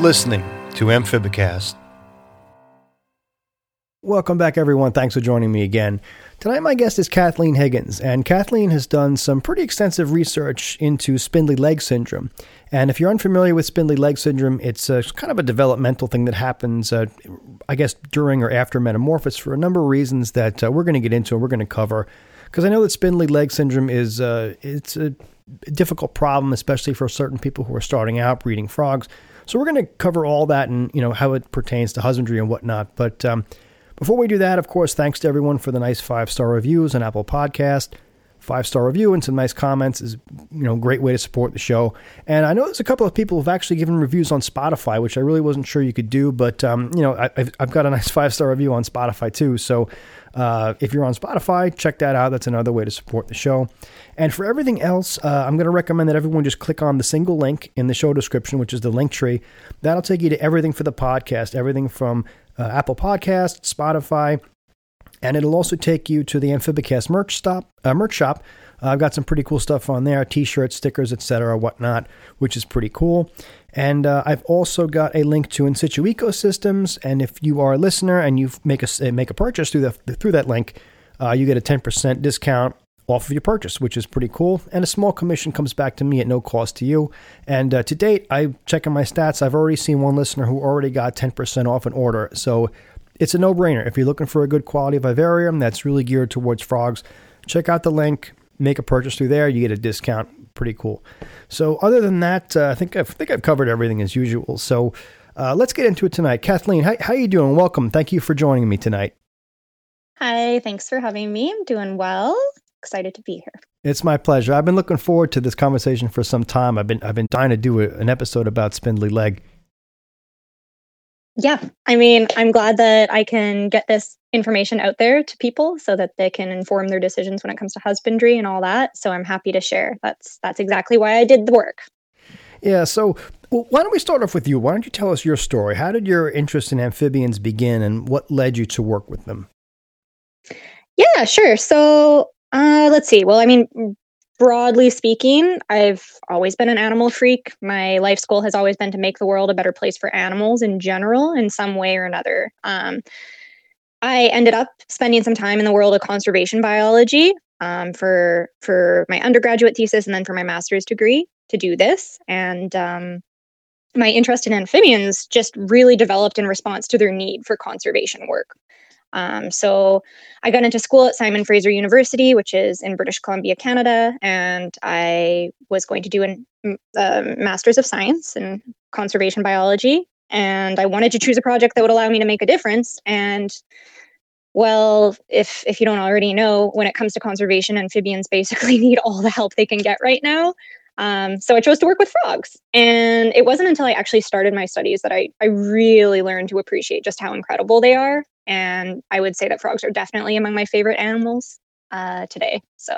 Listening to Amphibicast. Welcome back, everyone. Thanks for joining me again. Tonight, my guest is Kathleen Higgins, and Kathleen has done some pretty extensive research into spindly leg syndrome. And if you're unfamiliar with spindly leg syndrome, it's a, kind of a developmental thing that happens, uh, I guess, during or after metamorphosis for a number of reasons that uh, we're going to get into and we're going to cover. Because I know that spindly leg syndrome is uh, it's a difficult problem, especially for certain people who are starting out breeding frogs. So we're going to cover all that and you know how it pertains to husbandry and whatnot. But um, before we do that, of course, thanks to everyone for the nice five star reviews on Apple Podcast. Five star review and some nice comments is you know great way to support the show. And I know there's a couple of people who've actually given reviews on Spotify, which I really wasn't sure you could do, but um, you know I, have I've got a nice five star review on Spotify too. So uh, if you're on Spotify, check that out. That's another way to support the show. And for everything else, uh, I'm going to recommend that everyone just click on the single link in the show description, which is the link tree. That'll take you to everything for the podcast, everything from uh, Apple Podcasts, Spotify, and it'll also take you to the Amphibicast merch stop, uh, merch shop. Uh, I've got some pretty cool stuff on there: t-shirts, stickers, etc., whatnot, which is pretty cool. And uh, I've also got a link to In Situ Ecosystems. And if you are a listener and you make a make a purchase through the through that link, uh, you get a ten percent discount off of your purchase, which is pretty cool. And a small commission comes back to me at no cost to you. And uh, to date, I checking my stats. I've already seen one listener who already got 10% off an order. So it's a no brainer. If you're looking for a good quality vivarium that's really geared towards frogs, check out the link, make a purchase through there. You get a discount. Pretty cool. So other than that, uh, I think I've, I think I've covered everything as usual. So uh, let's get into it tonight. Kathleen, how, how you doing? Welcome. Thank you for joining me tonight. Hi, thanks for having me. I'm doing well excited to be here. It's my pleasure. I've been looking forward to this conversation for some time. I've been I've been dying to do a, an episode about spindly leg. Yeah, I mean, I'm glad that I can get this information out there to people so that they can inform their decisions when it comes to husbandry and all that. So I'm happy to share. That's that's exactly why I did the work. Yeah, so well, why don't we start off with you? Why don't you tell us your story? How did your interest in amphibians begin and what led you to work with them? Yeah, sure. So uh, let's see. Well, I mean, broadly speaking, I've always been an animal freak. My life's goal has always been to make the world a better place for animals in general, in some way or another. Um, I ended up spending some time in the world of conservation biology um, for for my undergraduate thesis and then for my master's degree to do this. And um, my interest in amphibians just really developed in response to their need for conservation work. Um, so I got into school at Simon Fraser University, which is in British Columbia, Canada, and I was going to do a Master's of Science in Conservation Biology. And I wanted to choose a project that would allow me to make a difference. And well, if if you don't already know, when it comes to conservation, amphibians basically need all the help they can get right now. Um, so I chose to work with frogs. And it wasn't until I actually started my studies that I, I really learned to appreciate just how incredible they are and I would say that frogs are definitely among my favorite animals uh, today. So,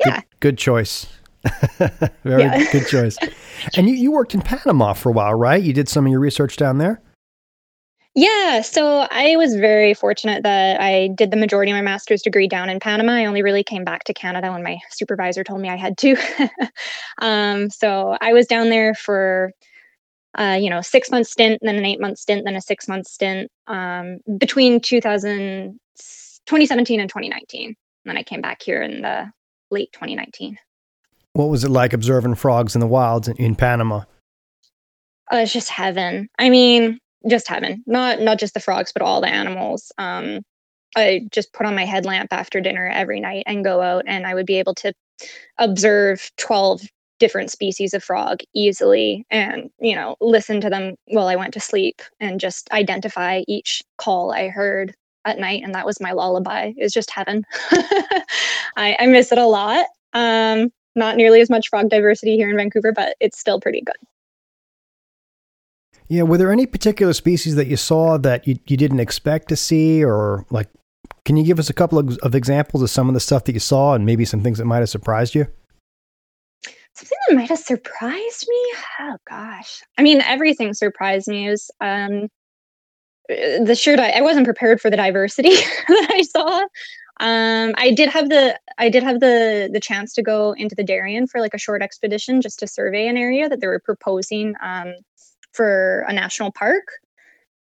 yeah, good, good choice. Very yeah. good choice. And you, you worked in Panama for a while, right? You did some of your research down there. Yeah, so I was very fortunate that I did the majority of my master's degree down in Panama. I only really came back to Canada when my supervisor told me I had to. um, so I was down there for uh, you know, six month stint, then an eight month stint, then a six month stint um, between 2000, 2017 and 2019. And then I came back here in the late 2019. What was it like observing frogs in the wilds in, in Panama? Uh, it's just heaven. I mean, just heaven. Not not just the frogs, but all the animals. Um, I just put on my headlamp after dinner every night and go out, and I would be able to observe 12 different species of frog easily and you know listen to them while i went to sleep and just identify each call i heard at night and that was my lullaby. It was just heaven. I, I miss it a lot. Um not nearly as much frog diversity here in vancouver but it's still pretty good. Yeah were there any particular species that you saw that you, you didn't expect to see? Or like can you give us a couple of, of examples of some of the stuff that you saw and maybe some things that might have surprised you something that might have surprised me? Oh gosh. I mean everything surprised me is um uh, the shirt I, I wasn't prepared for the diversity that i saw. Um i did have the i did have the the chance to go into the darien for like a short expedition just to survey an area that they were proposing um for a national park.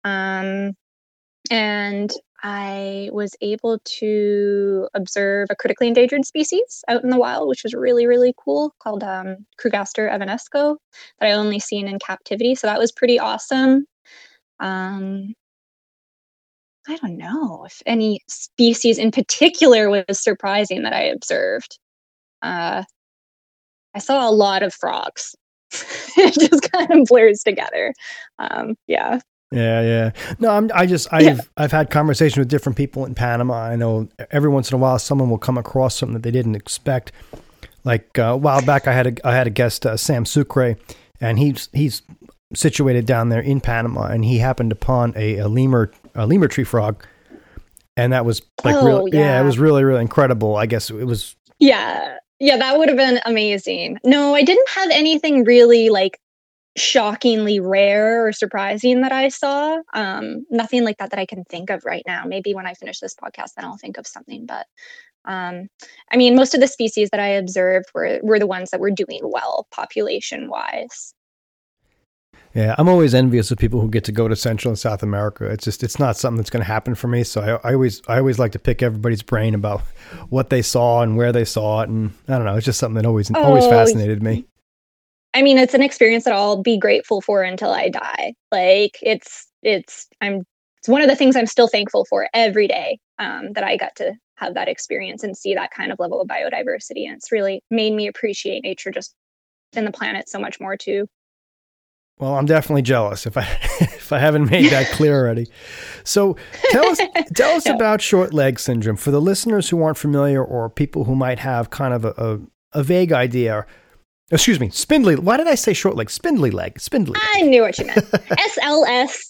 Um, and I was able to observe a critically endangered species out in the wild, which was really, really cool, called um, Craugastor evanesco, that I only seen in captivity. So that was pretty awesome. Um, I don't know if any species in particular was surprising that I observed. Uh, I saw a lot of frogs. it just kind of blurs together. Um, yeah. Yeah, yeah. No, I'm, I just I've yeah. I've had conversations with different people in Panama. I know every once in a while someone will come across something that they didn't expect. Like uh, a while back, I had a I had a guest uh, Sam Sucre, and he's he's situated down there in Panama, and he happened upon a, a lemur a lemur tree frog, and that was like oh, really yeah. yeah, it was really really incredible. I guess it was yeah yeah that would have been amazing. No, I didn't have anything really like shockingly rare or surprising that I saw. Um, nothing like that that I can think of right now. Maybe when I finish this podcast, then I'll think of something. But um, I mean, most of the species that I observed were were the ones that were doing well population wise. Yeah, I'm always envious of people who get to go to Central and South America. It's just it's not something that's going to happen for me. So I, I, always I always like to pick everybody's brain about what they saw and where they saw it, and I don't know. It's just something that always oh, always fascinated me. I mean, it's an experience that I'll be grateful for until I die. Like it's it's I'm it's one of the things I'm still thankful for every day um, that I got to have that experience and see that kind of level of biodiversity. And it's really made me appreciate nature just in the planet so much more too. Well, I'm definitely jealous if I if I haven't made that clear already. So tell us tell us about short leg syndrome for the listeners who aren't familiar or people who might have kind of a, a, a vague idea Excuse me, spindly. Why did I say short leg? Spindly leg. Spindly. I knew what you meant. SLS.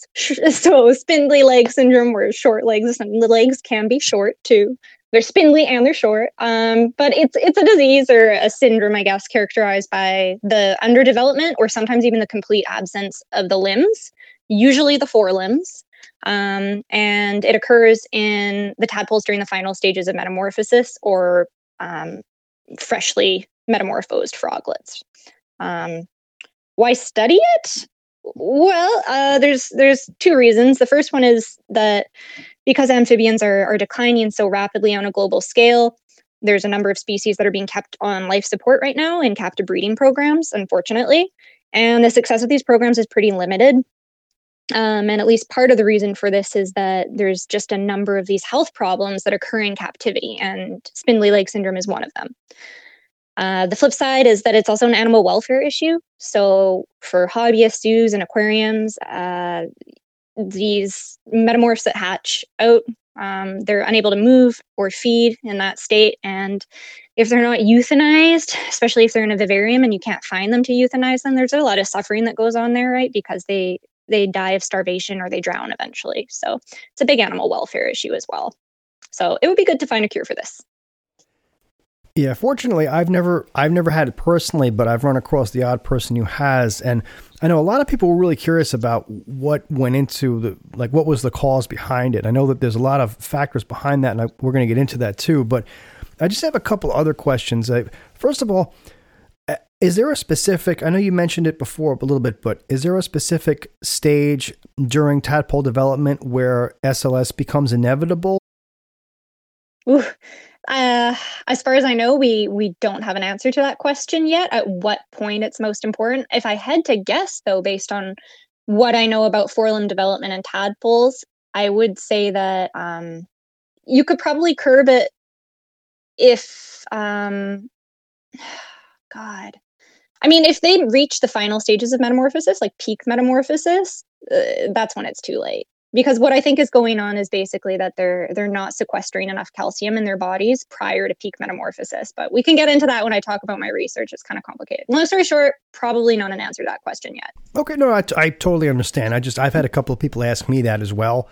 So spindly leg syndrome, where short legs and the legs can be short too. They're spindly and they're short. Um, but it's it's a disease or a syndrome, I guess, characterized by the underdevelopment or sometimes even the complete absence of the limbs, usually the forelimbs. Um, and it occurs in the tadpoles during the final stages of metamorphosis or um, freshly metamorphosed froglets. Um, why study it? Well, uh, there's there's two reasons. The first one is that because amphibians are, are declining so rapidly on a global scale, there's a number of species that are being kept on life support right now in captive breeding programs, unfortunately. And the success of these programs is pretty limited. Um, and at least part of the reason for this is that there's just a number of these health problems that occur in captivity, and spindly leg syndrome is one of them. Uh, the flip side is that it's also an animal welfare issue. So, for hobbyist zoos and aquariums, uh, these metamorphs that hatch out, um, they're unable to move or feed in that state. And if they're not euthanized, especially if they're in a vivarium and you can't find them to euthanize them, there's a lot of suffering that goes on there, right? Because they they die of starvation or they drown eventually. So it's a big animal welfare issue as well. So it would be good to find a cure for this. Yeah, fortunately, I've never I've never had it personally, but I've run across the odd person who has, and I know a lot of people were really curious about what went into the like what was the cause behind it. I know that there's a lot of factors behind that, and I, we're going to get into that too. But I just have a couple other questions. first of all, is there a specific? I know you mentioned it before a little bit, but is there a specific stage during tadpole development where SLS becomes inevitable? Ooh uh, as far as I know, we we don't have an answer to that question yet. At what point it's most important? If I had to guess, though, based on what I know about forelimb development and tadpoles, I would say that um, you could probably curb it if, um, God, I mean, if they reach the final stages of metamorphosis, like peak metamorphosis, uh, that's when it's too late because what I think is going on is basically that they're they're not sequestering enough calcium in their bodies prior to peak metamorphosis. But we can get into that when I talk about my research. It's kind of complicated. Long story short, probably not an answer to that question yet. Okay, no, I, t- I totally understand. I just I've had a couple of people ask me that as well,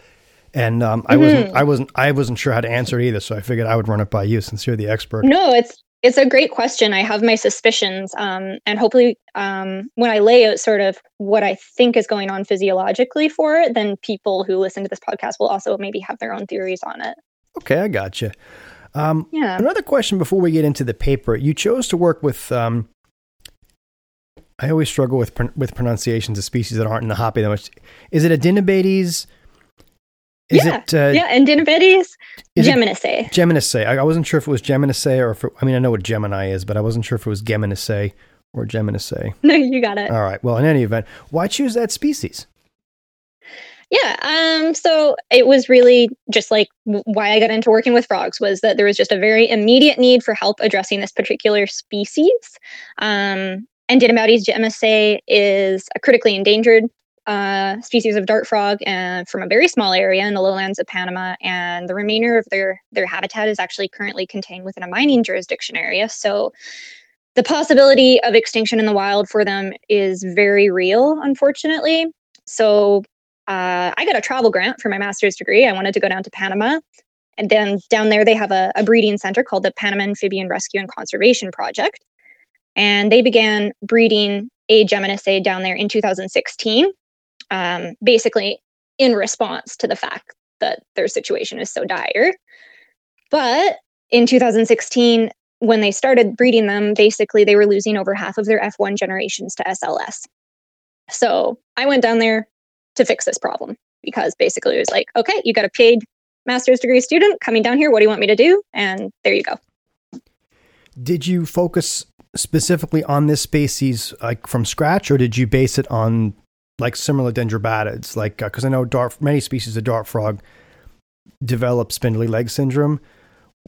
and um, I mm-hmm. wasn't I wasn't I wasn't sure how to answer it either. So I figured I would run it by you since you're the expert. No, it's it's a great question. I have my suspicions, um, and hopefully, um, when I lay out sort of what I think is going on physiologically for it, then people who listen to this podcast will also maybe have their own theories on it. Okay, I got you. Um, yeah. Another question before we get into the paper. You chose to work with um, I always struggle with with pronunciations of species that aren't in the hobby that much. Is it Andinobates? Is yeah, it, uh, yeah, Andinobates, Geminisae. Geminisae. I, I wasn't sure if it was Geminisae or if it, I mean I know what Gemini is, but I wasn't sure if it was Geminisae or Geminisae. No, you got it. All right. Well, in any event, why choose that species? Yeah. Um, so it was really just like why I got into working with frogs was that there was just a very immediate need for help addressing this particular species. Um, Andinobates geminisae is a critically endangered uh, species of dart frog and from a very small area in the lowlands of Panama. And the remainder of their, their habitat is actually currently contained within a mining jurisdiction area. So the possibility of extinction in the wild for them is very real, unfortunately. So uh, I got a travel grant for my master's degree. I wanted to go down to Panama. And then down there, they have a, a breeding center called the Panama Amphibian Rescue and Conservation Project. And they began breeding A. geminisae down there in 2016, um, basically in response to the fact that their situation is so dire. But in 2016, when they started breeding them, basically they were losing over half of their F1 generations to SLS. So I went down there, to fix this problem because basically it was like, okay, you got a paid master's degree student coming down here. What do you want me to do? And there you go. Did you focus specifically on this species like from scratch, or did you base it on like similar dendrobatids? Like, because uh, I know dart, many species of dart frog develop spindly leg syndrome.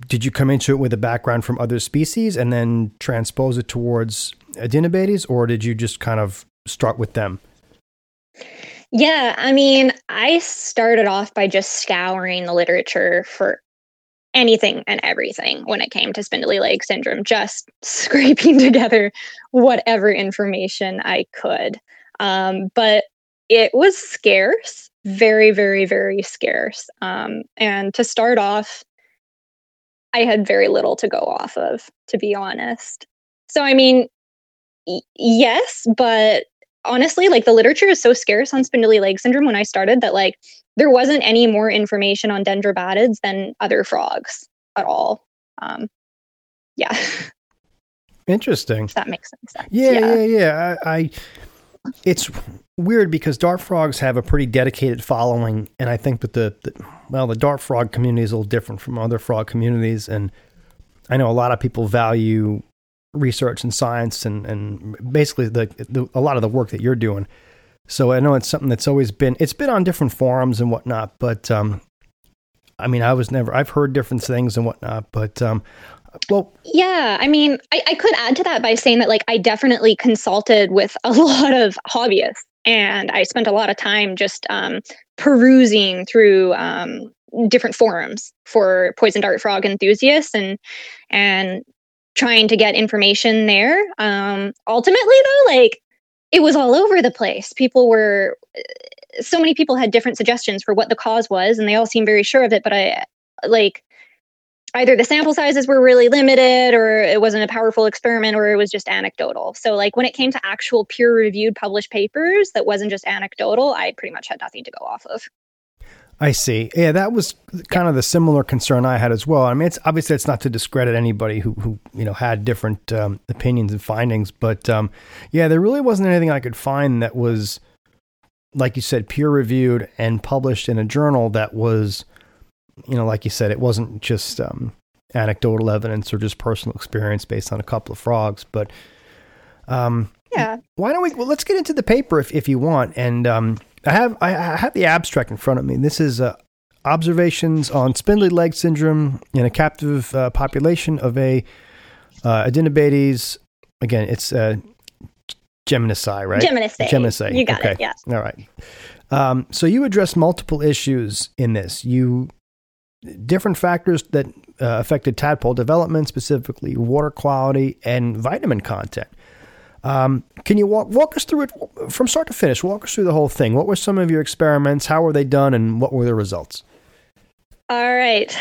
Did you come into it with a background from other species and then transpose it towards Andinobates, or did you just kind of start with them? Yeah, I mean, I started off by just scouring the literature for anything and everything when it came to spindly leg syndrome, just scraping together whatever information I could. Um, but it was scarce, very, very, very scarce. Um, and to start off, I had very little to go off of, to be honest. So, I mean, y- yes, but honestly, like the literature is so scarce on spindly leg syndrome when I started that like there wasn't any more information on dendrobatids than other frogs at all. Um, yeah. Interesting. If that makes sense. Yeah, yeah, yeah. yeah. I, I, it's weird because dart frogs have a pretty dedicated following, and I think that the, the well, the dart frog community is a little different from other frog communities, and I know a lot of people value research and science and, and basically the, the, a lot of the work that you're doing. So I know it's something that's always been it's been on different forums and whatnot, but um, I mean I was never I've heard different things and whatnot, but um, well yeah i mean I, I could add to that by saying that like i definitely consulted with a lot of hobbyists and i spent a lot of time just um, perusing through um, different forums for poison dart frog enthusiasts and and trying to get information there. Um, ultimately, though, like it was all over the place. People were, uh, so many people had different suggestions for what the cause was, and they all seemed very sure of it. But I, like, either the sample sizes were really limited, or it wasn't a powerful experiment, or it was just anecdotal. So, like, when it came to actual peer reviewed published papers that wasn't just anecdotal, I pretty much had nothing to go off of. I see. Yeah, that was kind of the similar concern I had as well. I mean, it's obviously it's not to discredit anybody who who you know had different um, opinions and findings, but um, yeah, there really wasn't anything I could find that was, like you said, peer reviewed and published in a journal that was, you know, like you said, it wasn't just um, anecdotal evidence or just personal experience based on a couple of frogs, but um, yeah. Why don't we? Well, let's get into the paper if if you want, and um, I have I have the abstract in front of me. This is uh, observations on spindly leg syndrome in a captive uh, population of a uh, Andinobates. Again, it's uh, Geminisae, right? Geminisae. Geminisae. You got okay. it. Yeah. All right. Um, so you address multiple issues in this. You different factors that uh, affected tadpole development, specifically water quality and vitamin content. Um, can you walk walk us through it from start to finish? Walk us through the whole thing. What were some of your experiments? How were they done, and what were the results? All right,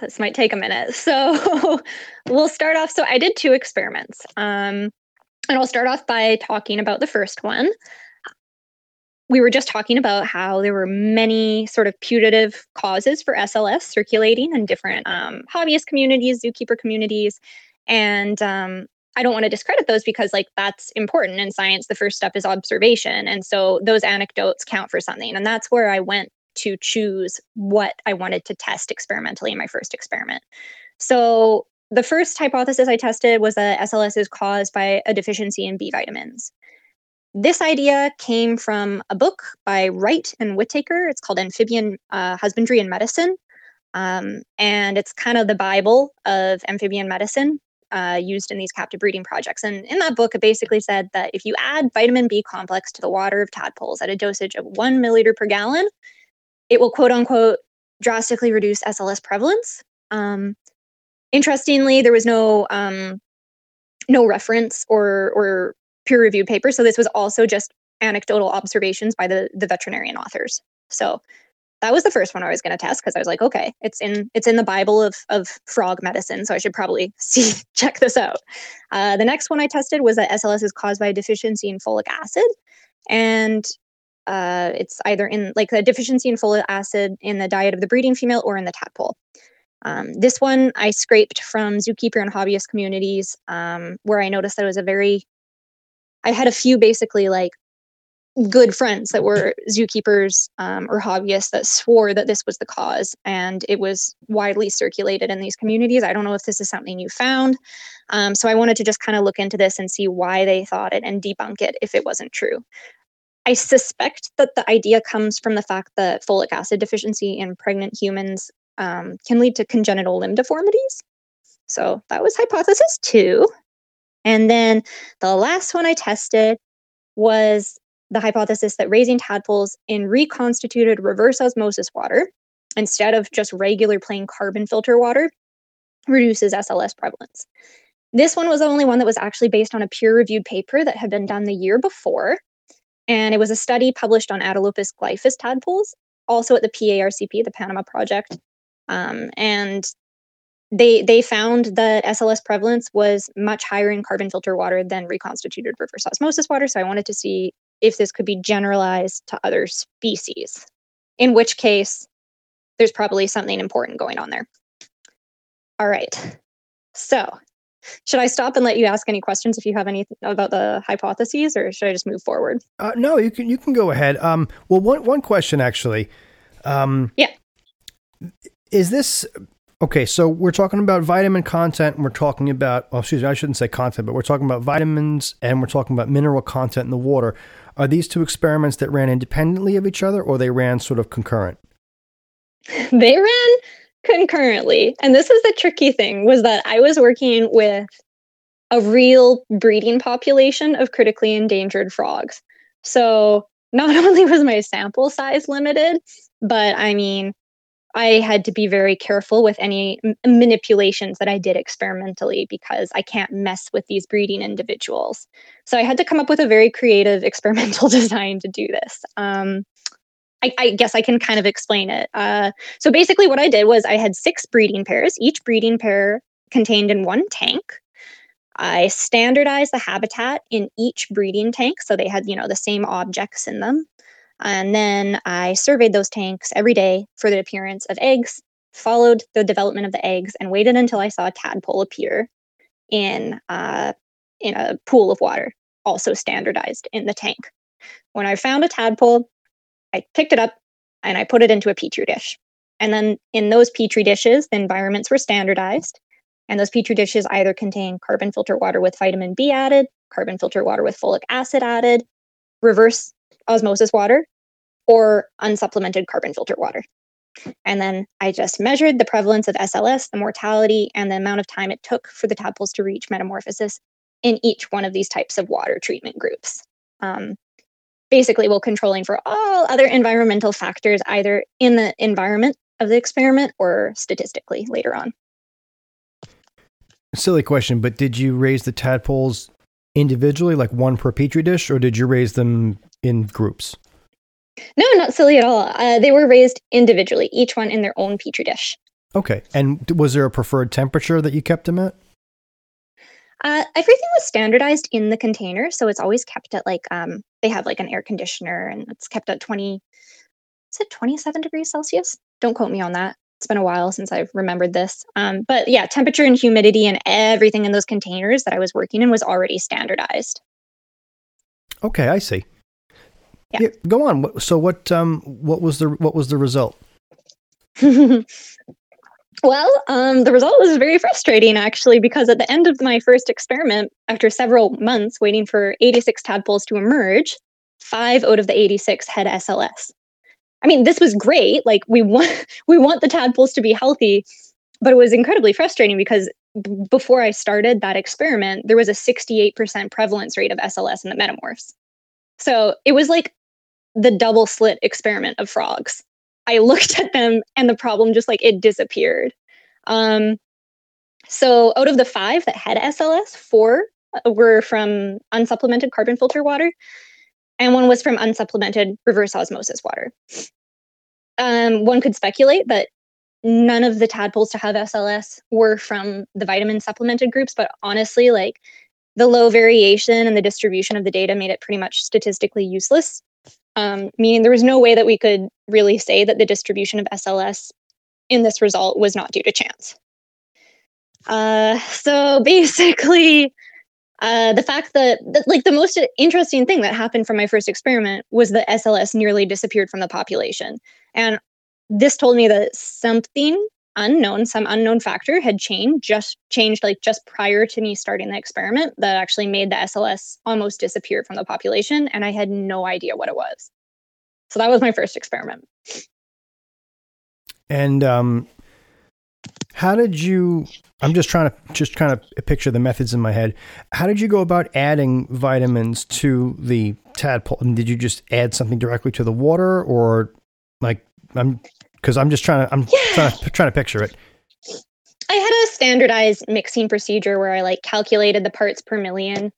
this might take a minute. So we'll start off. So I did two experiments, um, and I'll start off by talking about the first one. We were just talking about how there were many sort of putative causes for SLS circulating in different um, hobbyist communities, zookeeper communities, and um, I don't want to discredit those because like that's important in science. The first step is observation. And so those anecdotes count for something. And that's where I went to choose what I wanted to test experimentally in my first experiment. So the first hypothesis I tested was that SLS is caused by a deficiency in B vitamins. This idea came from a book by Wright and Whitaker. It's called Amphibian uh, Husbandry and Medicine. Um, and it's kind of the Bible of amphibian medicine uh, used in these captive breeding projects. And in that book, it basically said that if you add vitamin B complex to the water of tadpoles at a dosage of one milliliter per gallon, it will quote unquote drastically reduce SLS prevalence. Um, interestingly, there was no um, no reference or or peer reviewed paper, so this was also just anecdotal observations by the the veterinarian authors. So that was the first one I was going to test because I was like, okay, it's in it's in the Bible of of frog medicine, so I should probably see check this out. Uh, the next one I tested was that SLS is caused by a deficiency in folic acid, and uh, it's either in like a deficiency in folic acid in the diet of the breeding female or in the tadpole. Um, this one I scraped from zookeeper and hobbyist communities um, where I noticed that it was a very I had a few basically like good friends that were zookeepers um, or hobbyists that swore that this was the cause and it was widely circulated in these communities. I don't know if this is something you found um, so i wanted to just kind of look into this and see why they thought it and debunk it if it wasn't true. I suspect that the idea comes from the fact that folic acid deficiency in pregnant humans um, can lead to congenital limb deformities. So that was hypothesis two and then the last one i tested was the hypothesis that raising tadpoles in reconstituted reverse osmosis water instead of just regular plain carbon filter water reduces SLS prevalence. This one was the only one that was actually based on a peer reviewed paper that had been done the year before. And it was a study published on Atelopus glyphus tadpoles, also at the PARCP, the Panama Project. Um, and they they found that SLS prevalence was much higher in carbon filter water than reconstituted reverse osmosis water. So I wanted to see if this could be generalized to other species, in which case there's probably something important going on there. All right. So, should I stop and let you ask any questions if you have any about the hypotheses, or should I just move forward? Uh, no, you can you can go ahead. Um, well, one one question actually. Um, yeah. Is this Okay, so we're talking about vitamin content, and we're talking about, well, excuse me, I shouldn't say content, but we're talking about vitamins and we're talking about mineral content in the water. Are these two experiments that ran independently of each other or they ran sort of concurrent? They ran concurrently. And this is the tricky thing was that I was working with a real breeding population of critically endangered frogs. So not only was my sample size limited, but I mean, I had to be very careful with any m- manipulations that I did experimentally because I can't mess with these breeding individuals. So I had to come up with a very creative experimental design to do this. Um, I, I, guess I can kind of explain it. Uh, so basically, what I did was I had six breeding pairs, each breeding pair contained in one tank. I standardized the habitat in each breeding tank so they had, you know, the same objects in them. And then I surveyed those tanks every day for the appearance of eggs, followed the development of the eggs, and waited until I saw a tadpole appear in uh, in a pool of water, also standardized in the tank. When I found a tadpole, I picked it up and I put it into a petri dish. And then in those petri dishes, the environments were standardized. And those petri dishes either contain carbon filter water with vitamin B added, carbon filter water with folic acid added, reverse osmosis water or unsupplemented carbon filter water. And then I just measured the prevalence of SLS, the mortality, and the amount of time it took for the tadpoles to reach metamorphosis in each one of these types of water treatment groups. Um, basically, while controlling for all other environmental factors, either in the environment of the experiment or statistically later on. Silly question, but did you raise the tadpoles individually, like one per petri dish, or did you raise them in groups? No, not silly at all. Uh, they were raised individually, each one in their own petri dish. Okay. And was there a preferred temperature that you kept them at? Uh, everything was standardized in the container, so it's always kept at like um, they have like an air conditioner, and it's kept at twenty. Is it twenty seven degrees Celsius? Don't quote me on that. It's been a while since I've remembered this. Um, but yeah, temperature and humidity and everything in those containers that I was working in was already standardized. Okay, I see. Yeah. yeah go on. So what um what was the what was the result? well, um, the result was very frustrating actually because at the end of my first experiment, after several months waiting for 86 tadpoles to emerge, five out of the 86 had SLS. I mean, this was great. Like we want we want the tadpoles to be healthy, but it was incredibly frustrating because b- before I started that experiment, there was a 68% prevalence rate of SLS in the metamorphs. So it was like the double slit experiment of frogs. I looked at them and the problem just like it disappeared. Um, so out of the five that had SLS, four uh, were from unsupplemented carbon filter water, and one was from unsupplemented reverse osmosis water. Um, one could speculate that none of the tadpoles to have SLS were from the vitamin supplemented groups, but honestly, like the low variation and the distribution of the data made it pretty much statistically useless. Um, meaning there was no way that we could really say that the distribution of SLS in this result was not due to chance. Uh, so basically, uh, the fact that, that, like, the most interesting thing that happened from my first experiment was that SLS nearly disappeared from the population. And this told me that something unknown, some unknown factor had changed, just changed like just prior to me starting the experiment that actually made the SLS almost disappear from the population. And I had no idea what it was. So that was my first experiment. And um, how did you i'm just trying to just kind of picture the methods in my head. How did you go about adding vitamins to the tadpole? And did you just add something directly to the water or like i'm because i'm just trying to i'm yeah. trying, to, trying to picture it. I had a standardized mixing procedure where i like calculated the parts per million.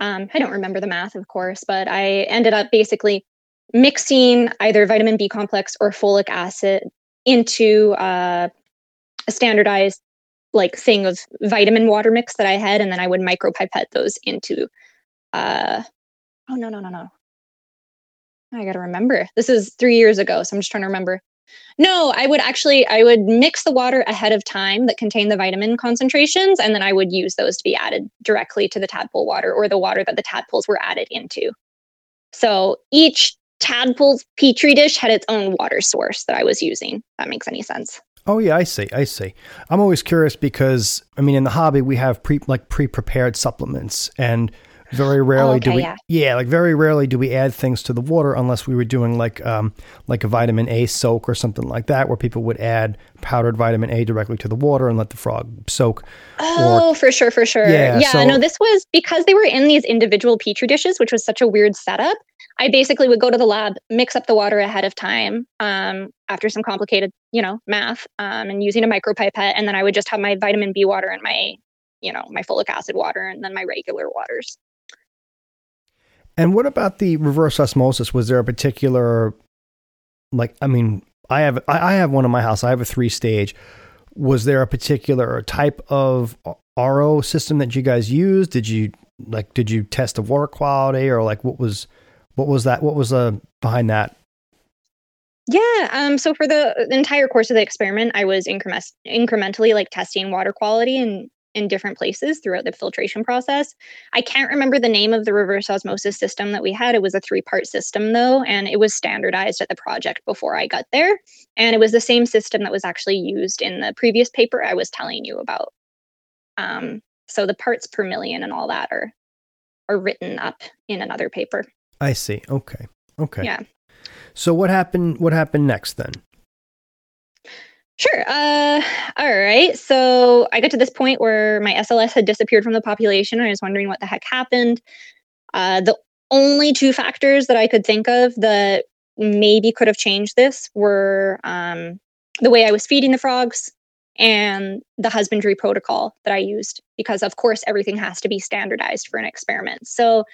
Um, i don't remember the math of course but i ended up basically mixing either vitamin b complex or folic acid into uh, a standardized like thing of vitamin water mix that I had, and then I would micropipette those into. Uh, oh no no no no! I got to remember. This is three years ago, so I'm just trying to remember. No, I would actually I would mix the water ahead of time that contained the vitamin concentrations, and then I would use those to be added directly to the tadpole water or the water that the tadpoles were added into. So each tadpole's petri dish had its own water source that I was using. that makes any sense. Oh yeah, I see. I see. I'm always curious because I mean, in the hobby, we have pre like pre-prepared supplements, and very rarely okay, do we. Yeah. yeah. like very rarely do we add things to the water unless we were doing like um like a vitamin A soak or something like that, where people would add powdered vitamin A directly to the water and let the frog soak. Oh, or, for sure, for sure. Yeah, yeah. So, no, this was because they were in these individual petri dishes, which was such a weird setup. I basically would go to the lab, mix up the water ahead of time um, after some complicated, you know, math um, and using a micropipette. And then I would just have my vitamin B water and my, you know, my folic acid water and then my regular waters. And what about the reverse osmosis? Was there a particular, like, I mean, I have I have one in my house. I have a three stage. Was there a particular type of RO system that you guys used? Did you like did you test the water quality or like what was what was that? What was uh, behind that? Yeah. Um, so for the, entire course of the experiment, I was increment incrementally like testing water quality in in different places throughout the filtration process. I can't remember the name of the reverse osmosis system that we had. It was a three part system though, and it was standardized at the project before I got there. And it was the same system that was actually used in the previous paper I was telling you about. Um, so the parts per million and all that are are written up in another paper. I see. Okay. Okay. Yeah. So what happened what happened next then? Sure. Uh, all right. So I got to this point where my SLS had disappeared from the population. I was wondering what the heck happened. Uh, the only two factors that I could think of that maybe could have changed this were um, the way I was feeding the frogs and the husbandry protocol that I used, because of course everything has to be standardized for an experiment. So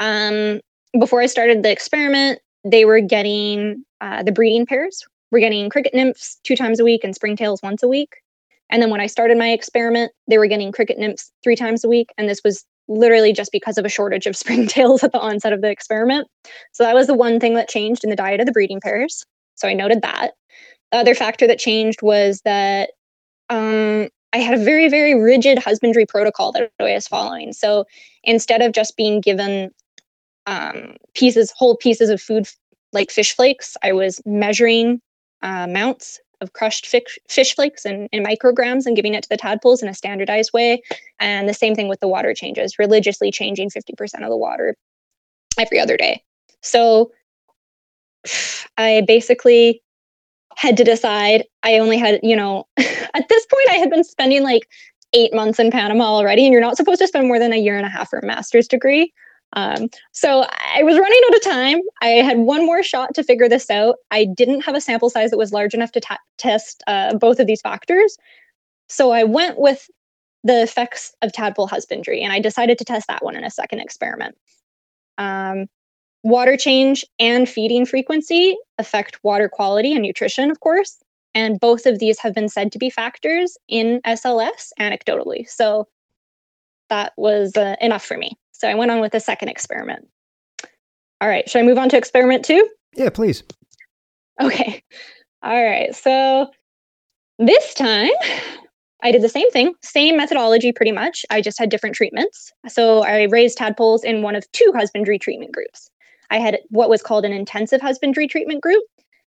um, before I started the experiment, they were getting uh, the breeding pairs. We're getting cricket nymphs two times a week and springtails once a week. And then when I started my experiment, they were getting cricket nymphs three times a week. And this was literally just because of a shortage of springtails at the onset of the experiment. So that was the one thing that changed in the diet of the breeding pairs. So I noted that. The other factor that changed was that um, I had a very, very rigid husbandry protocol that I was following. So instead of just being given um, pieces, whole pieces of food like fish flakes, I was measuring uh, amounts of crushed fish, fish flakes in, in micrograms and giving it to the tadpoles in a standardized way. And the same thing with the water changes, religiously changing 50% of the water every other day. So I basically had to decide. I only had, you know, at this point, I had been spending like eight months in Panama already, and you're not supposed to spend more than a year and a half for a master's degree. Um, so I was running out of time. I had one more shot to figure this out. I didn't have a sample size that was large enough to ta- test uh, both of these factors. So I went with the effects of tadpole husbandry, and I decided to test that one in a second experiment. Um, water change and feeding frequency affect water quality and nutrition, of course. And both of these have been said to be factors in SLS anecdotally. So that was uh, enough for me. So I went on with a second experiment. All right, should I move on to experiment two? Yeah, please. Okay. All right. So this time I did the same thing, same methodology pretty much. I just had different treatments. So I raised tadpoles in one of two husbandry treatment groups. I had what was called an intensive husbandry treatment group,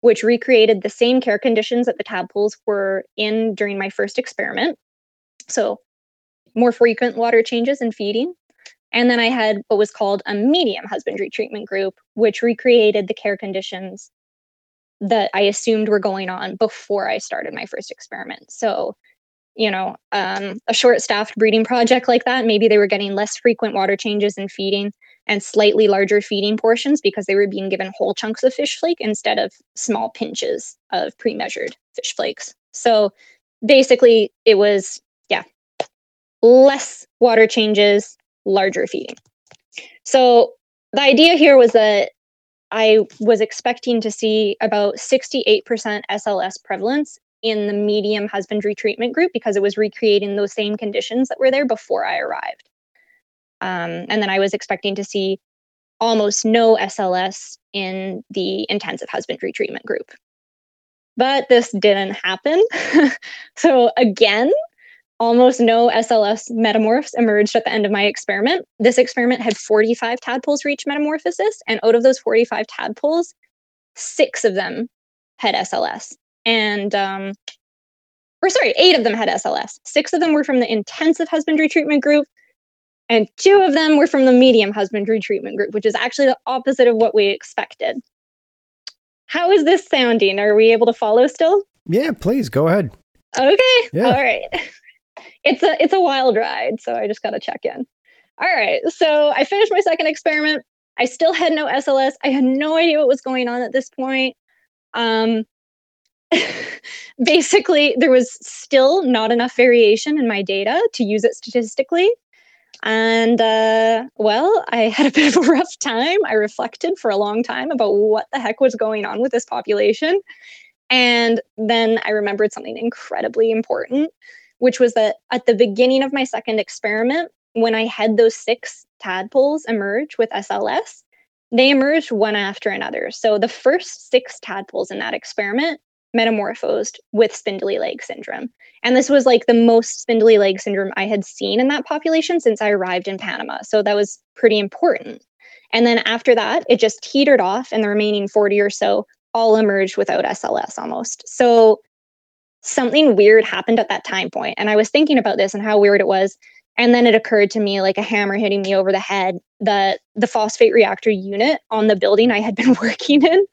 which recreated the same care conditions that the tadpoles were in during my first experiment. So, more frequent water changes and feeding. And then I had what was called a medium husbandry treatment group, which recreated the care conditions that I assumed were going on before I started my first experiment. So, you know, um, a short staffed breeding project like that, maybe they were getting less frequent water changes and feeding and slightly larger feeding portions because they were being given whole chunks of fish flake instead of small pinches of pre measured fish flakes. So basically, it was, yeah, less water changes, larger feeding. So the idea here was that I was expecting to see about 68% SLS prevalence in the medium husbandry treatment group because it was recreating those same conditions that were there before I arrived. Um, and then I was expecting to see almost no SLS in the intensive husbandry treatment group. But this didn't happen. so, again, almost no SLS metamorphs emerged at the end of my experiment. This experiment had 45 tadpoles reach metamorphosis, and out of those 45 tadpoles, six of them had SLS. And, um, or sorry, eight of them had SLS. Six of them were from the intensive husbandry treatment group, and two of them were from the medium husbandry treatment group, which is actually the opposite of what we expected. How is this sounding? Are we able to follow still? Yeah, please go ahead. Okay. Yeah. All right. It's a it's a wild ride, so I just got to check in. All right. So I finished my second experiment. I still had no SLS. I had no idea what was going on at this point. Um, basically, there was still not enough variation in my data to use it statistically. And uh, well, I had a bit of a rough time. I reflected for a long time about what the heck was going on with this population. And then I remembered something incredibly important, which was that at the beginning of my second experiment, when I had those six tadpoles emerge with SLS, they emerged one after another. So the first six tadpoles in that experiment metamorphosed with spindly leg syndrome. And this was like the most spindly leg syndrome I had seen in that population since I arrived in Panama. So that was pretty important. And then after that, it just teetered off, and the remaining 40 or so all emerged without SLS almost. So something weird happened at that time point. And I was thinking about this and how weird it was. And then it occurred to me like a hammer hitting me over the head that the phosphate reactor unit on the building I had been working in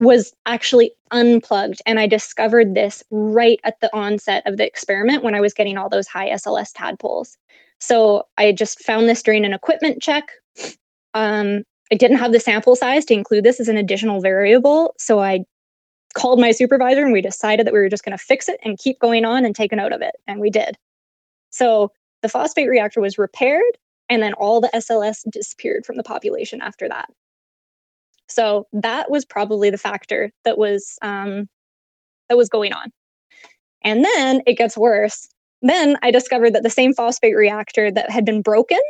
was actually unplugged. And I discovered this right at the onset of the experiment when I was getting all those high SLS tadpoles. So I just found this during an equipment check. Um, I didn't have the sample size to include this as an additional variable. So I called my supervisor and we decided that we were just going to fix it and keep going on and take a note of it. And we did. So the phosphate reactor was repaired and then all the SLS disappeared from the population after that. So that was probably the factor that was um, that was going on. And then it gets worse. Then I discovered that the same phosphate reactor that had been broken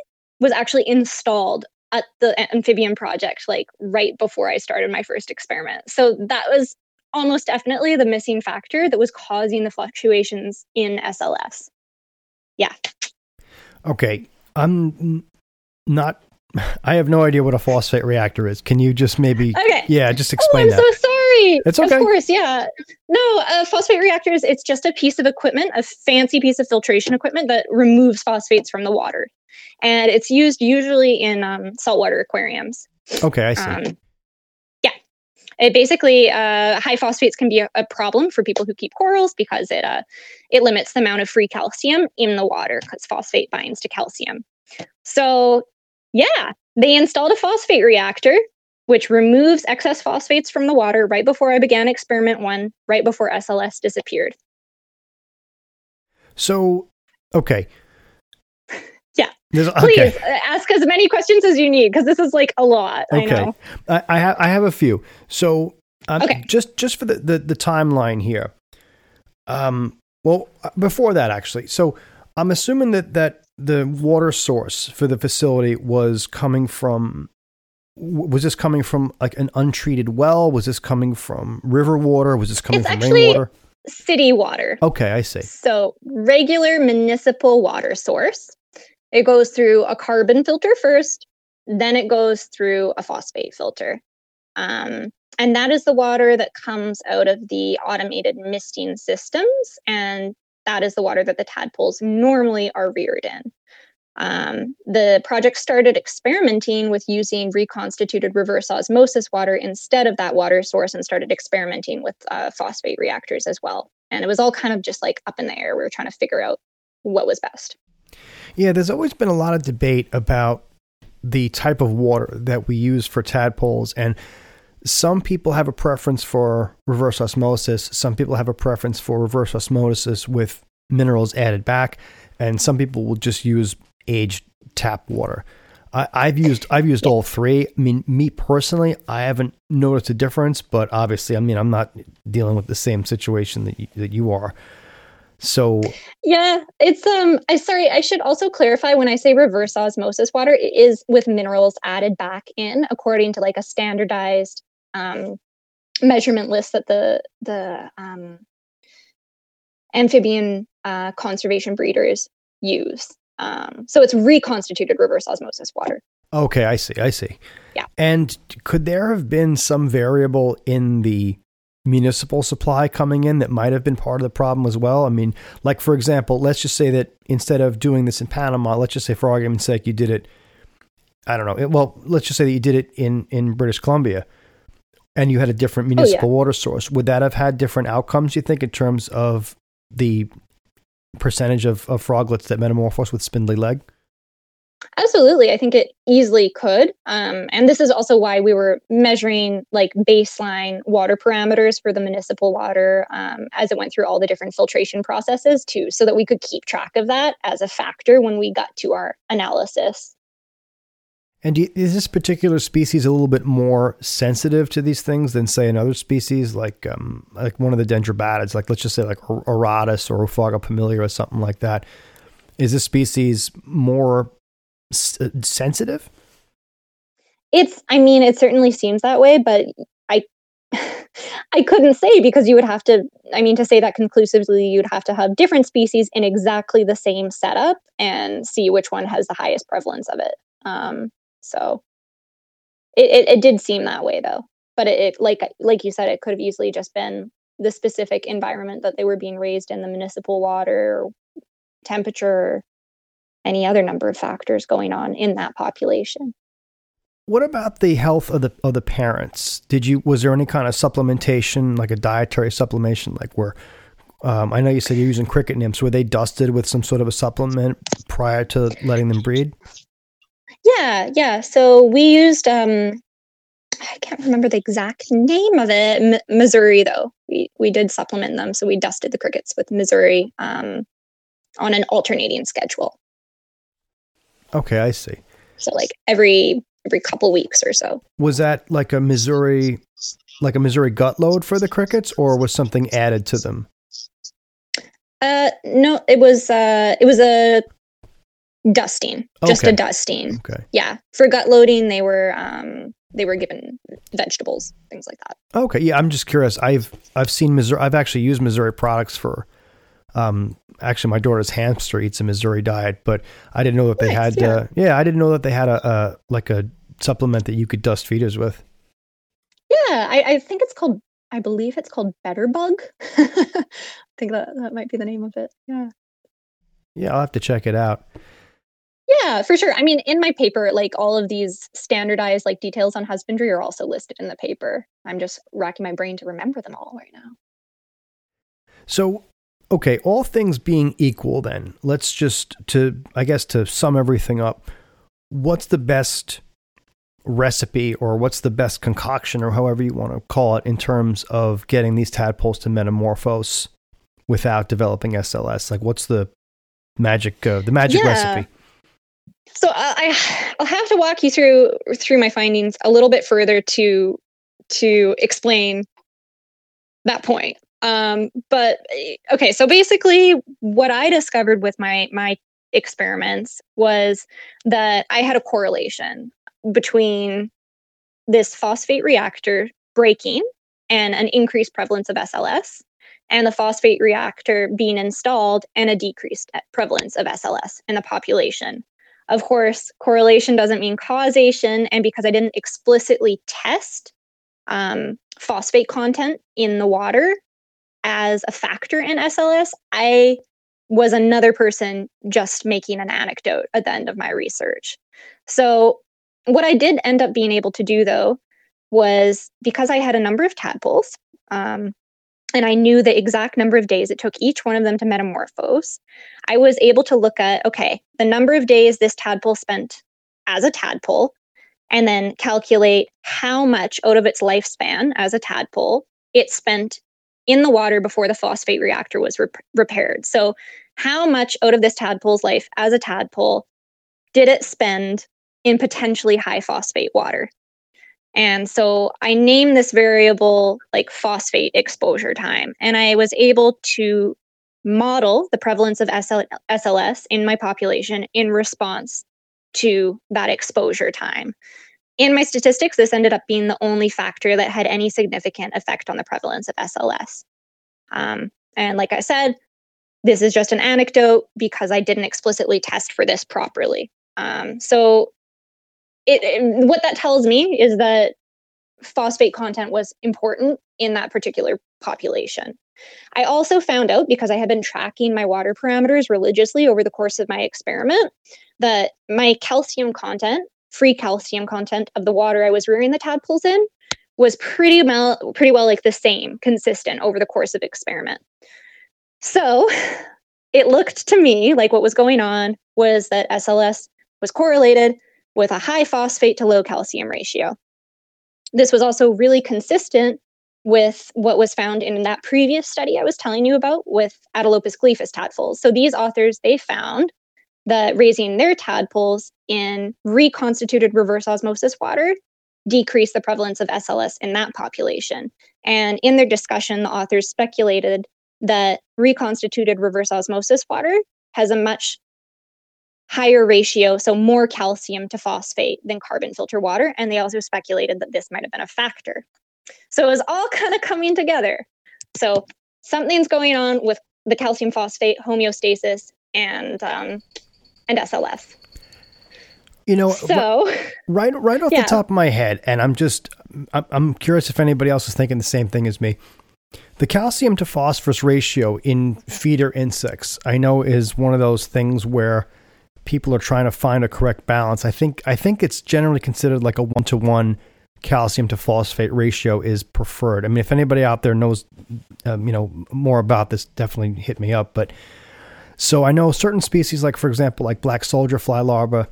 was actually installed at the amphibian project, like right before I started my first experiment. So that was almost definitely the missing factor that was causing the fluctuations in SLS. Yeah. Okay. I'm not I have no idea what a phosphate reactor is. Can you just maybe Okay. Yeah, just explain Oh, explain I'm that. so sorry. It's okay. Of course, yeah. No, uh, phosphate reactors, it's just a piece of equipment, a fancy piece of filtration equipment that removes phosphates from the water. And it's used usually in um, saltwater aquariums. okay, I see. Um. It basically, uh, high phosphates can be a, a problem for people who keep corals because it, uh, it limits the amount of free calcium in the water because phosphate binds to calcium. So, yeah, they installed a phosphate reactor which removes excess phosphates from the water right before I began experiment one, right before SLS disappeared. so, okay. There's, Please okay. uh, ask as many questions as you need because this is like a lot. I Okay. know. I, I have I have a few. So um, Okay. just just for the, the the timeline here. Um. Well, uh, before that, actually. So I'm assuming that that the water source for the facility was coming from. Was this coming from like an untreated well? Was this coming from river water? Was this coming It's from actually- rainwater? City water. Okay, I see. So, regular municipal water source. It goes through a carbon filter first, then it goes through a phosphate filter. Um, and that is the water that comes out of the automated misting systems. And that is the water that the tadpoles normally are reared in. Um, the project started experimenting with using reconstituted reverse osmosis water instead of that water source and started experimenting with uh, phosphate reactors as well. And it was all kind of just like up in the air. We were trying to figure out what was best. Yeah, there's always been a lot of debate about the type of water that we use for tadpoles. And some people have a preference for reverse osmosis. Some people have a preference for reverse osmosis with minerals added back. And some people will just use aged tap water. I, I've used I've used all three. I mean, me personally, I haven't noticed a difference, but obviously, I mean, I'm not dealing with the same situation that you, that you are. So Yeah, it's um I sorry, I should also clarify when I say reverse osmosis water, it is with minerals added back in according to like a standardized um measurement list that the the um amphibian uh, conservation breeders use. Um, so it's reconstituted reverse osmosis water. Okay, I see. I see. Yeah. And could there have been some variable in the municipal supply coming in that might have been part of the problem as well? I mean, like for example, let's just say that instead of doing this in Panama, let's just say for argument's sake, you did it. I don't know. it- Well, let's just say that you did it in in British Columbia, and you had a different oh, yeah. municipal water source. Would that have had different outcomes? You think in terms of the percentage of, of froglets that metamorphose with spindly leg? Absolutely. I think it easily could. Um, and this is also why we were measuring like baseline water parameters for the municipal water um, as it went through all the different filtration processes, too, so that we could keep track of that as a factor when we got to our analysis. And is this particular species a little bit more sensitive to these things than say another species like um, like one of the dendrobatids, like let's just say like Or- or Oophaga pumilio or something like that? Is this species more uh, sensitive? It's, I mean, it certainly seems that way, but I. I couldn't say because you would have to, I mean, to say that conclusively, you'd have to have different species in exactly the same setup and see which one has the highest prevalence of it. Um, so it, it, it did seem that way though. But it, it like like you said, it could have easily just been the specific environment that they were being raised in, the municipal water, temperature, any other number of factors going on in that population. What about the health of the of the parents? Did you was there any kind of supplementation, like a dietary supplementation, like where? Um, I know you said you're using cricket nymphs. Were they dusted with some sort of a supplement prior to letting them breed? Yeah, yeah. So we used um I can't remember the exact name of it. M- Mazuri though. We we did supplement them, so we dusted the crickets with Mazuri um on an alternating schedule. Okay, I see. So like every every couple weeks or so. Was that like a Mazuri, like a Mazuri gut load for the crickets, or was something added to them? Uh no, it was uh it was a dusting. Just Okay. a dusting. Okay. Yeah. For gut loading they were um they were given vegetables, things like that. Okay, yeah, I'm just curious. I've I've seen Mazuri. I've actually used Mazuri products for. Um, actually, my daughter's hamster eats a Mazuri diet, but I didn't know that they Nice, had. yeah. Uh, yeah, I didn't know that they had a, a like a supplement that you could dust feeders with. Yeah, I, I think it's called. I believe it's called Better Bug. I think that that might be the name of it. Yeah. Yeah, I'll have to check it out. Yeah, for sure. I mean, in my paper, like all of these standardized like details on husbandry are also listed in the paper. I'm just racking my brain to remember them all right now. So, okay, all things being equal, then let's just to I guess to sum everything up. What's the best recipe, or what's the best concoction, or however you want to call it, in terms of getting these tadpoles to metamorphose without developing SLS? Like, what's the magic? Uh, the magic Yeah. recipe. So I, I I'll have to walk you through through my findings a little bit further to to explain that point. Um, but okay, so basically, what I discovered with my my experiments was that I had a correlation between this phosphate reactor breaking and an increased prevalence of SLS, and the phosphate reactor being installed and a decreased prevalence of SLS in the population. Of course, correlation doesn't mean causation. And because I didn't explicitly test um, phosphate content in the water as a factor in SLS, I was another person just making an anecdote at the end of my research. So, what I did end up being able to do though was because I had a number of tadpoles, um, and I knew the exact number of days it took each one of them to metamorphose, I was able to look at okay, the number of days this tadpole spent as a tadpole, and then calculate how much out of its lifespan as a tadpole it spent in the water before the phosphate reactor was rep- repaired. So, how much out of this tadpole's life as a tadpole did it spend in potentially high phosphate water? And so I named this variable like phosphate exposure time. And I was able to model the prevalence of SL- SLS in my population in response to that exposure time. In my statistics, this ended up being the only factor that had any significant effect on the prevalence of SLS. Um, and like I said, this is just an anecdote because I didn't explicitly test for this properly. Um, so, it, it- what that tells me is that phosphate content was important in that particular population. I also found out because I had been tracking my water parameters religiously over the course of my experiment that my calcium content, free calcium content of the water I was rearing the tadpoles in, was pretty well, pretty well like the same, consistent over the course of experiment. So it looked to me like what was going on was that SLS was correlated with a high phosphate to low calcium ratio. This was also really consistent with what was found in that previous study I was telling you about with Atelopus glyphus tadpoles. So these authors they found that raising their tadpoles in reconstituted reverse osmosis water decreased the prevalence of SLS in that population. And in their discussion, the authors speculated that reconstituted reverse osmosis water has a much higher ratio, so more calcium to phosphate than carbon filter water. And they also speculated that this might have been a factor. So it was all kind of coming together. So something's going on with the calcium phosphate homeostasis and um, and SLS. You know, So right right off Yeah. the top of my head and i'm just I'm, I'm curious if anybody else is thinking the same thing as me the calcium to phosphorus ratio in feeder insects i know is one of those things where people are trying to find a correct balance i think i think it's generally considered like a one to one calcium to phosphate ratio is preferred i mean if anybody out there knows um, you know more about this definitely hit me up but so i know certain species like for example like black soldier fly larvae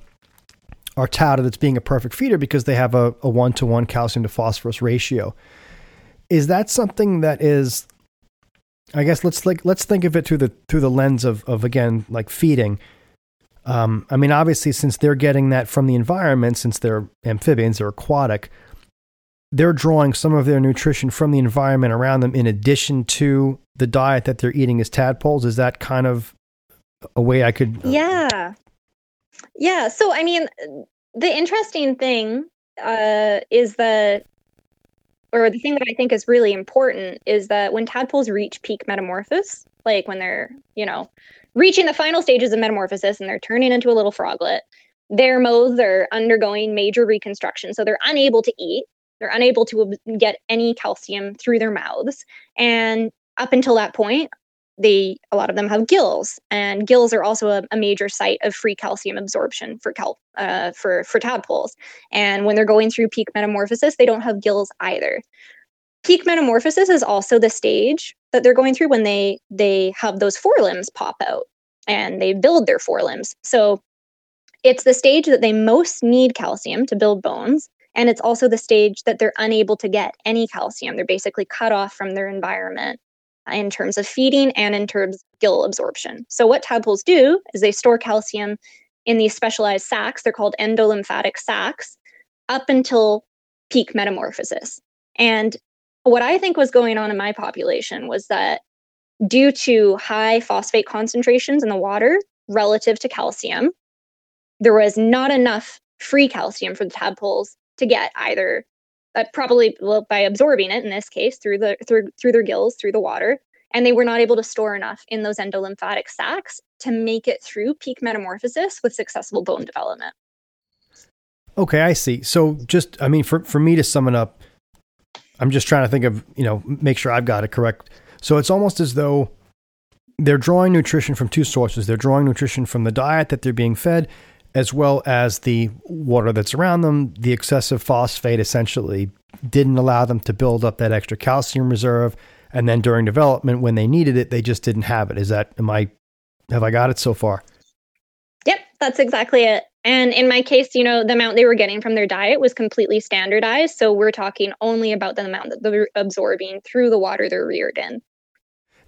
are touted as being a perfect feeder because they have a, a one-to-one calcium to phosphorus ratio. Is that something that is I guess let's like let's think of it through the through the lens of of again like feeding. Um, I mean, obviously, since they're getting that from the environment, since they're amphibians, they're aquatic, they're drawing some of their nutrition from the environment around them in addition to the diet that they're eating as tadpoles. Is that kind of a way I could? uh, yeah, yeah. So I mean, the interesting thing uh, is that or the thing that I think is really important is that when tadpoles reach peak metamorphosis, like when they're, you know, reaching the final stages of metamorphosis and they're turning into a little froglet, their mouths are undergoing major reconstruction. So they're unable to eat, they're unable to get any calcium through their mouths. And up until that point, they a lot of them have gills and gills are also a, a major site of free calcium absorption for cal uh, for for tadpoles. And when they're going through peak metamorphosis they don't have gills either. Peak metamorphosis is also the stage that they're going through when they they have those forelimbs pop out and they build their forelimbs. So it's the stage that they most need calcium to build bones and it's also the stage that they're unable to get any calcium. They're basically cut off from their environment in terms of feeding and in terms of gill absorption. So, what tadpoles do is they store calcium in these specialized sacs. They're called endolymphatic sacs up until peak metamorphosis. And what I think was going on in my population was that due to high phosphate concentrations in the water relative to calcium, there was not enough free calcium for the tadpoles to get either uh, probably well, by absorbing it in this case through the through through their gills through the water and they were not able to store enough in those endolymphatic sacs to make it through peak metamorphosis with successful bone development. Okay i see. So just i mean for for me to sum it up i'm just trying to think of you know make sure i've got it correct. So it's almost as though they're drawing nutrition from two sources. They're drawing nutrition from the diet that they're being fed as well as the water that's around them, the excessive phosphate essentially didn't allow them to build up that extra calcium reserve. And then during development, when they needed it, they just didn't have it. Is that, am I, have I got it so far? Yep, that's exactly it. And in my case, you know, the amount they were getting from their diet was completely standardized. So we're talking only about the amount that they're absorbing through the water they're reared in.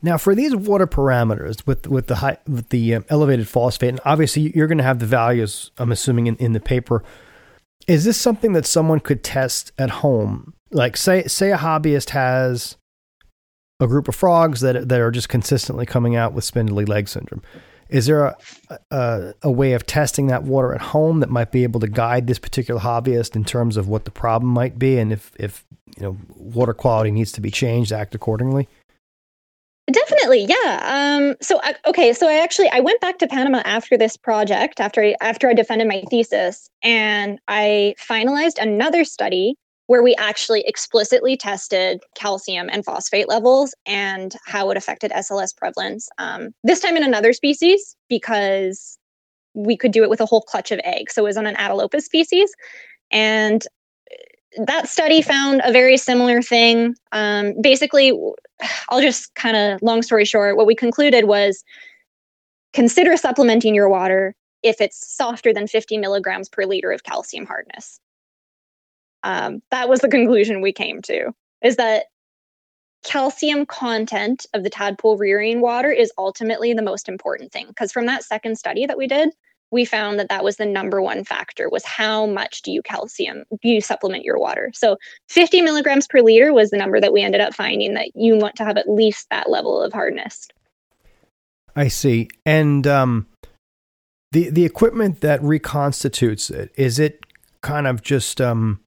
Now, for these water parameters with with the high with the um, elevated phosphate, and obviously you're going to have the values. I'm assuming in, in the paper. Is this something that someone could test at home? Like, say say a hobbyist has a group of frogs that that are just consistently coming out with spindly leg syndrome. Is there a, a, a way of testing that water at home that might be able to guide this particular hobbyist in terms of what the problem might be, and if if you know water quality needs to be changed, act accordingly? Definitely, yeah. Um, so okay, so I actually I went back to Panama after this project, after I, after I defended my thesis, and I finalized another study where we actually explicitly tested calcium and phosphate levels and how it affected SLS prevalence. Um, this time in another species because we could do it with a whole clutch of eggs. So it was on an Atelopus species, and that study found a very similar thing. Um, basically, I'll just kind of long story short, what we concluded was consider supplementing your water if it's softer than 50 milligrams per liter of calcium hardness. Um, that was the conclusion we came to is that calcium content of the tadpole rearing water is ultimately the most important thing because from that second study that we did we found that that was the number one factor was how much do you calcium do you supplement your water? So 50 milligrams per liter was the number that we ended up finding that you want to have at least that level of hardness. I see. And um, the the equipment that reconstitutes it is it kind of just um,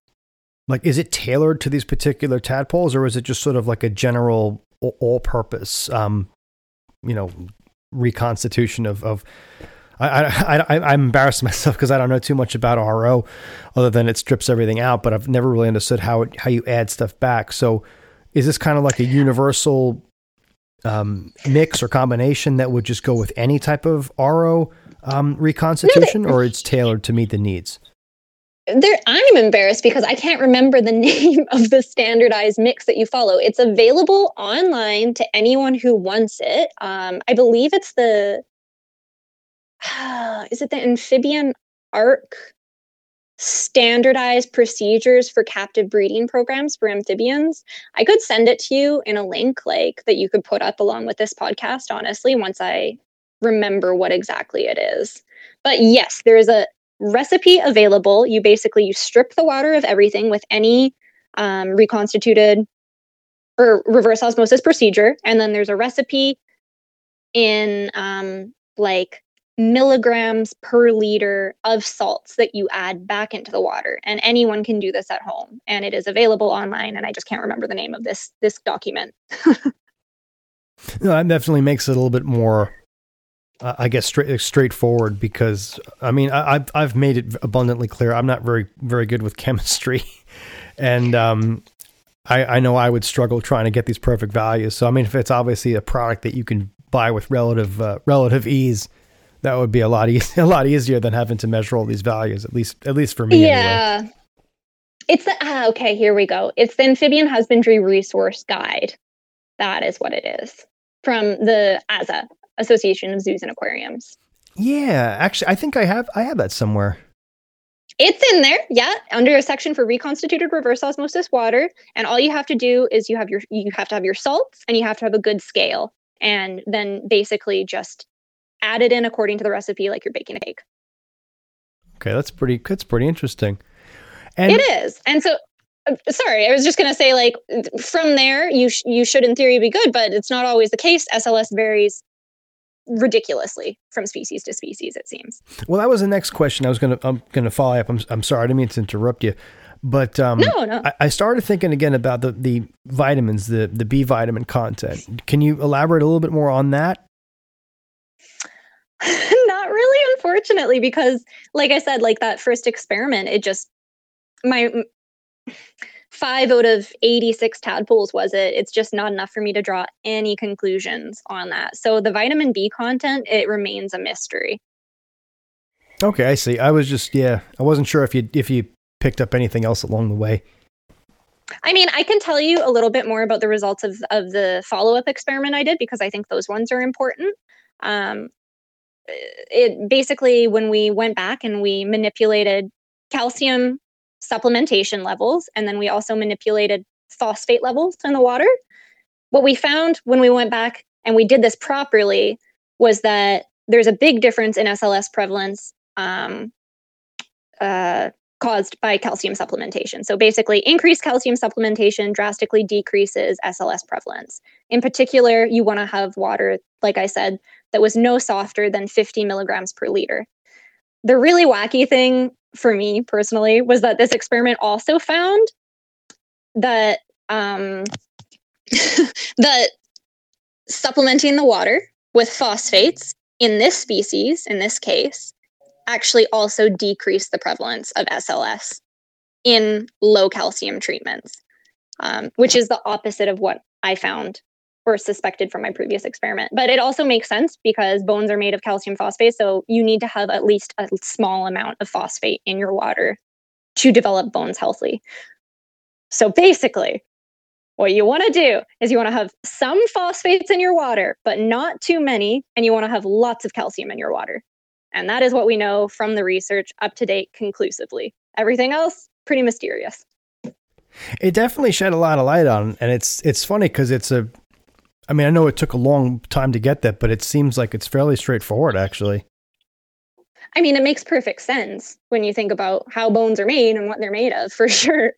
like is it tailored to these particular tadpoles or is it just sort of like a general all purpose um, you know reconstitution of of I, I, I, am embarrassed myself because I don't know too much about RO other than it strips everything out, but I've never really understood how it, how you add stuff back. So is this kind of like a universal um, mix or combination that would just go with any type of RO um, reconstitution or it's tailored to meet the needs? There, I'm embarrassed because I can't remember the name of the standardized mix that you follow. It's available online to anyone who wants it. Um, I believe it's the is it the Amphibian Ark standardized procedures for captive breeding programs for amphibians? I could send it to you in a link like that you could put up along with this podcast honestly once i remember what exactly it is. But yes there is a recipe available. You basically you strip the water of everything with any um, reconstituted or reverse osmosis procedure and then there's a recipe in um, like milligrams per liter of salts that you add back into the water. And anyone can do this at home and it is available online and i just can't remember the name of this this document. No that definitely makes it a little bit more uh, i guess straight straightforward because i mean I, have i've made it abundantly clear i'm not very very good with chemistry. And um I, I know I would struggle trying to get these perfect values. So I mean, if it's obviously a product that you can buy with relative uh, relative ease, that would be a lot e- a lot easier than having to measure all these values. At least at least for me. Yeah. Anyway. It's the ah, okay. Here we go. It's the Amphibian Husbandry Resource Guide. That is what it is from the AZA Association of Zoos and Aquariums. Yeah, actually, I think I have I have that somewhere. It's in there, yeah, under a section for reconstituted reverse osmosis water. And all you have to do is you have your you have to have your salts and you have to have a good scale. And then basically just add it in according to the recipe like you're baking a cake. Okay, that's pretty that's pretty interesting. And it is. And so uh, sorry, I was just going to say like from there you sh- you should in theory be good, but it's not always the case. SLS varies ridiculously from species to species it seems well that was the next question i was going to i'm going to follow up I'm, I'm sorry i didn't mean to interrupt you but um, no, no. I, I, started thinking again about the, the vitamins, the, the B vitamin content. Can you elaborate a little bit more on that? Not really, unfortunately, because like I said, like that first experiment, it just my five out of 86 tadpoles was it. It's just not enough for me to draw any conclusions on that. So the vitamin b content it remains a mystery. Okay i see. I was just yeah i wasn't sure if you if you picked up anything else along the way. I mean i can tell you a little bit more about the results of, of the follow-up experiment i did because i think those ones are important. Um, it basically when we went back and we manipulated calcium supplementation levels, and then we also manipulated phosphate levels in the water. What we found when we went back and we did this properly was that there's a big difference in SLS prevalence um, uh, caused by calcium supplementation. So basically, increased calcium supplementation drastically decreases SLS prevalence. In particular, you want to have water, like I said, that was no softer than 50 milligrams per liter. The really wacky thing for me personally was that this experiment also found that um, that supplementing the water with phosphates in this species, in this case, actually also decreased the prevalence of SLS in low calcium treatments, um, which is the opposite of what I found or suspected from my previous experiment. But it also makes sense because bones are made of calcium phosphate. So you need to have at least a small amount of phosphate in your water to develop bones healthy. So basically, what you want to do is you want to have some phosphates in your water, but not too many. And you want to have lots of calcium in your water. And that is what we know from the research up to date conclusively. Everything else, pretty mysterious. It definitely shed a lot of light on, and it's it's funny because it's a I mean, I know it took a long time to get that, but it seems like it's fairly straightforward, actually. I mean, it makes perfect sense when you think about how bones are made and what they're made of, for sure.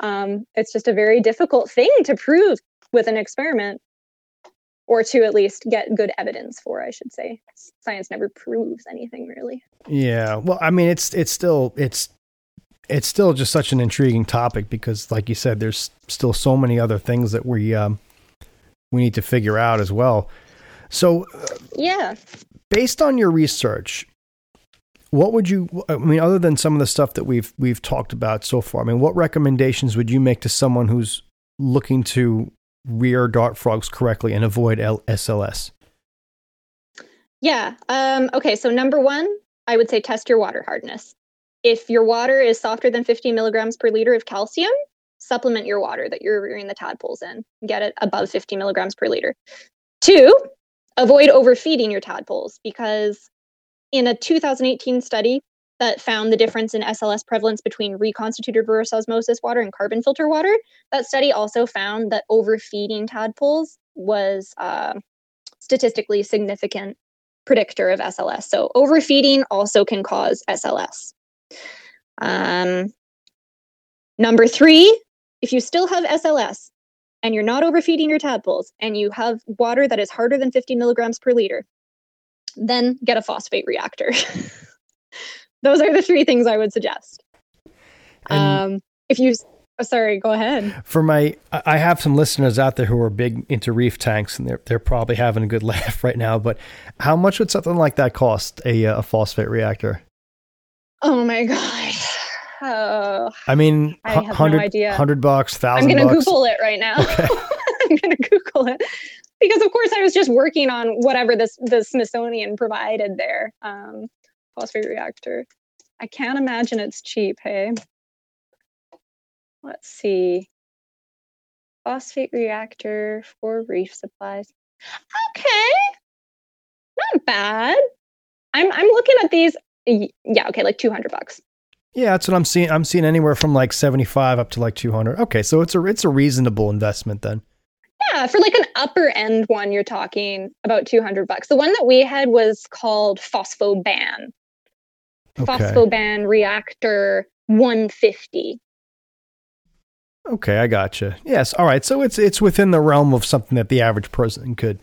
Um, it's just a very difficult thing to prove with an experiment, or to at least get good evidence for, I should say. Science never proves anything, really. Yeah, well, I mean, it's it's still it's it's still just such an intriguing topic because, like you said, there's still so many other things that we um, we need to figure out as well. So, yeah, based on your research, what would you? I mean, other than some of the stuff that we've we've talked about so far, I mean, what recommendations would you make to someone who's looking to rear dart frogs correctly and avoid L- SLS? Yeah. Um, okay. So number one, I would say test your water hardness. If your water is softer than 50 milligrams per liter of calcium, supplement your water that you're rearing the tadpoles in. Get it above 50 milligrams per liter. Two, avoid overfeeding your tadpoles because in a 2018 study that found the difference in SLS prevalence between reconstituted reverse osmosis water and carbon filter water, that study also found that overfeeding tadpoles was uh, statistically significant predictor of SLS. So overfeeding also can cause SLS. Um, number three, if you still have SLS and you're not overfeeding your tadpoles and you have water that is harder than 50 milligrams per liter, then get a phosphate reactor. Those are the three things I would suggest. Um, if you, oh, sorry, go ahead. For my, I have some listeners out there who are big into reef tanks, and they're they're probably having a good laugh right now. But how much would something like that cost a uh, a phosphate reactor? Oh my god. Oh, I mean, I have no 100, idea. 100 bucks, I'm gonna. Google it right now. Okay. I'm gonna Google it because, of course, I was just working on whatever this the Smithsonian provided there. Um, phosphate reactor. I can't imagine it's cheap. Hey, let's see. Phosphate reactor for reef supplies. Okay, not bad. I'm I'm looking at these. Yeah, okay, like two hundred bucks. Yeah, that's what I'm seeing. I'm seeing anywhere from like 75 up to like 200. Okay, so it's a it's a reasonable investment then. Yeah, for like an upper end one, you're talking about 200 bucks. The one that we had was called Phosphoban. Okay. Phosphoban reactor 150. Okay, I gotcha. Yes, all right. So it's it's within the realm of something that the average person could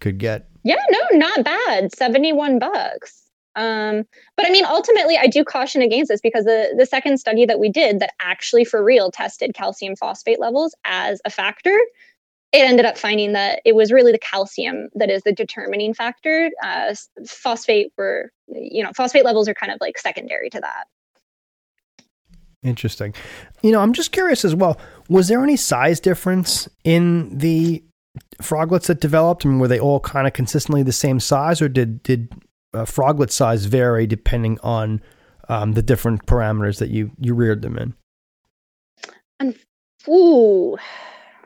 could get. Yeah, no, not bad. 71 bucks. Um, but I mean, ultimately, I do caution against this because the, the second study that we did that actually for real tested calcium phosphate levels as a factor, it ended up finding that it was really the calcium that is the determining factor. Uh, phosphate were, you know, phosphate levels are kind of like secondary to that. Interesting. You know, I'm just curious as well. Was there any size difference in the froglets that developed? I mean, were they all kind of consistently the same size, or did did uh, froglet size vary depending on um, the different parameters that you you reared them in? And Ooh,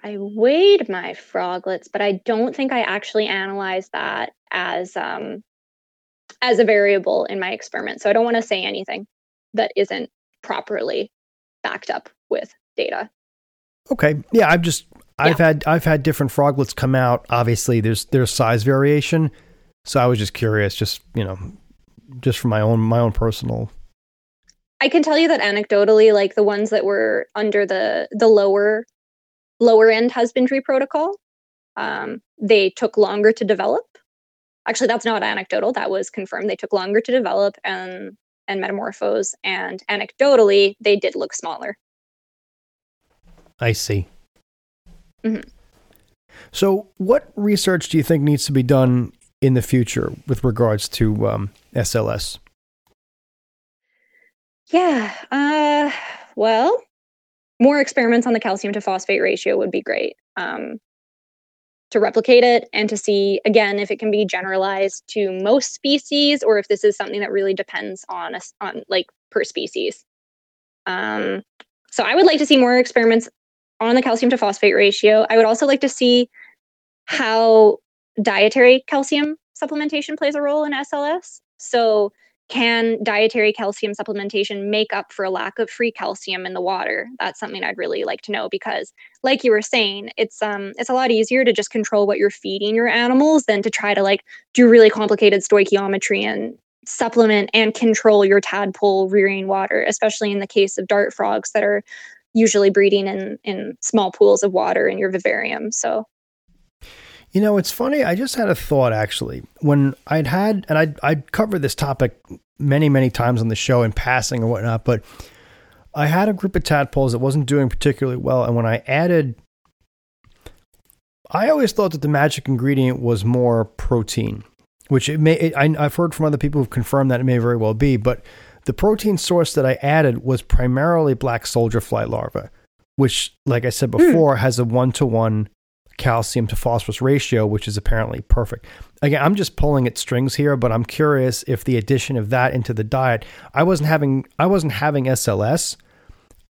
I weighed my froglets, but I don't think I actually analyzed that as um as a variable in my experiment. So I don't want to say anything that isn't properly backed up with data. Okay. Yeah, I've just I've had I've had different froglets come out. Obviously, there's there's size variation. So I was just curious, just you know, just for my own my own personal. I can tell you that anecdotally, like the ones that were under the the lower lower end husbandry protocol, um, they took longer to develop. Actually, that's not anecdotal. That was confirmed. They took longer to develop and and metamorphose. And anecdotally, they did look smaller. I see. Mhm. So, what research do you think needs to be done in the future with regards to um, SLS? Yeah. Uh, well, more experiments on the calcium to phosphate ratio would be great. Um, to replicate it and to see again if it can be generalized to most species or if this is something that really depends on us on like per species. Um, so I would like to see more experiments on the calcium to phosphate ratio. I would also like to see how dietary calcium supplementation plays a role in SLS. So can dietary calcium supplementation make up for a lack of free calcium in the water that's something i'd really like to know because like you were saying it's um it's a lot easier to just control what you're feeding your animals than to try to like do really complicated stoichiometry and supplement and control your tadpole rearing water especially in the case of dart frogs that are usually breeding in in small pools of water in your vivarium so You know, it's funny. I just had a thought actually when I'd had, and I'd, I'd covered this topic many, many times on the show in passing or whatnot, but I had a group of tadpoles that wasn't doing particularly well. And when I added, I always thought that the magic ingredient was more protein, which it may, it, I, I've heard from other people who've confirmed that it may very well be, but the protein source that I added was primarily black soldier fly larvae, which, like I said hmm. before, has a one to one calcium to phosphorus ratio, which is apparently perfect. Again, I'm just pulling at strings here, but I'm curious if the addition of that into the diet, I wasn't having, I wasn't having SLS.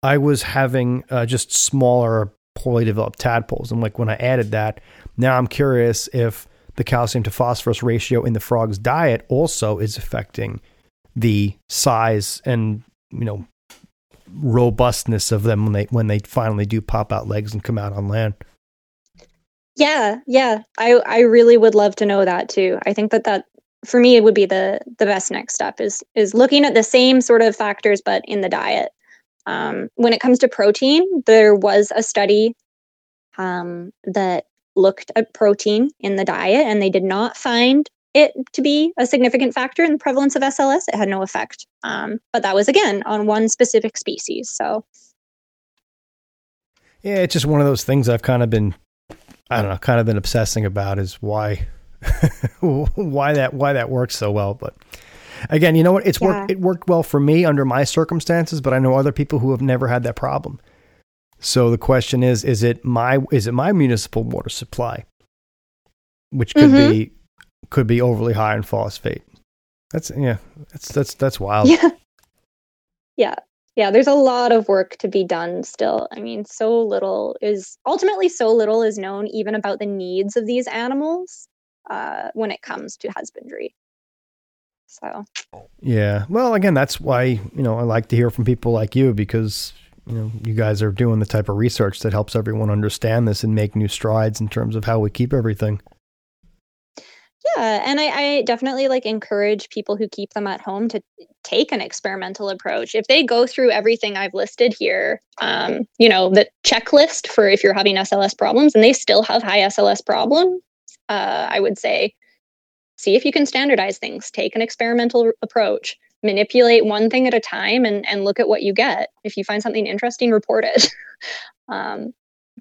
I was having uh, just smaller, poorly developed tadpoles. And like when I added that, now I'm curious if the calcium to phosphorus ratio in the frog's diet also is affecting the size and you know robustness of them when they when they finally do pop out legs and come out on land. Yeah, yeah. I I really would love to know that too. I think that that for me it would be the the best next step is is looking at the same sort of factors but in the diet. Um, when it comes to protein, there was a study um, that looked at protein in the diet and they did not find it to be a significant factor in the prevalence of SLS. It had no effect. Um, but that was again on one specific species. So yeah, it's just one of those things I've kind of been, I don't know, kind of been obsessing about is why, why that why that works so well. But again, you know what? It's yeah. worked. It worked well for me under my circumstances, but I know other people who have never had that problem. So the question is: Is it my is it my municipal water supply, which could mm-hmm. be could be overly high in phosphate? That's yeah. That's that's that's wild. Yeah. Yeah yeah there's a lot of work to be done still. I mean so little is ultimately so little is known even about the needs of these animals uh, when it comes to husbandry. So. Yeah well again that's why you know i like to hear from people like you because you know you guys are doing the type of research that helps everyone understand this and make new strides in terms of how we keep everything yeah, and I, I, definitely like encourage people who keep them at home to take an experimental approach. If they go through everything I've listed here, um, you know, the checklist for if you're having SLS problems and they still have high SLS problems, uh, I would say see if you can standardize things, take an experimental approach, manipulate one thing at a time and, and look at what you get. If you find something interesting, report it. um,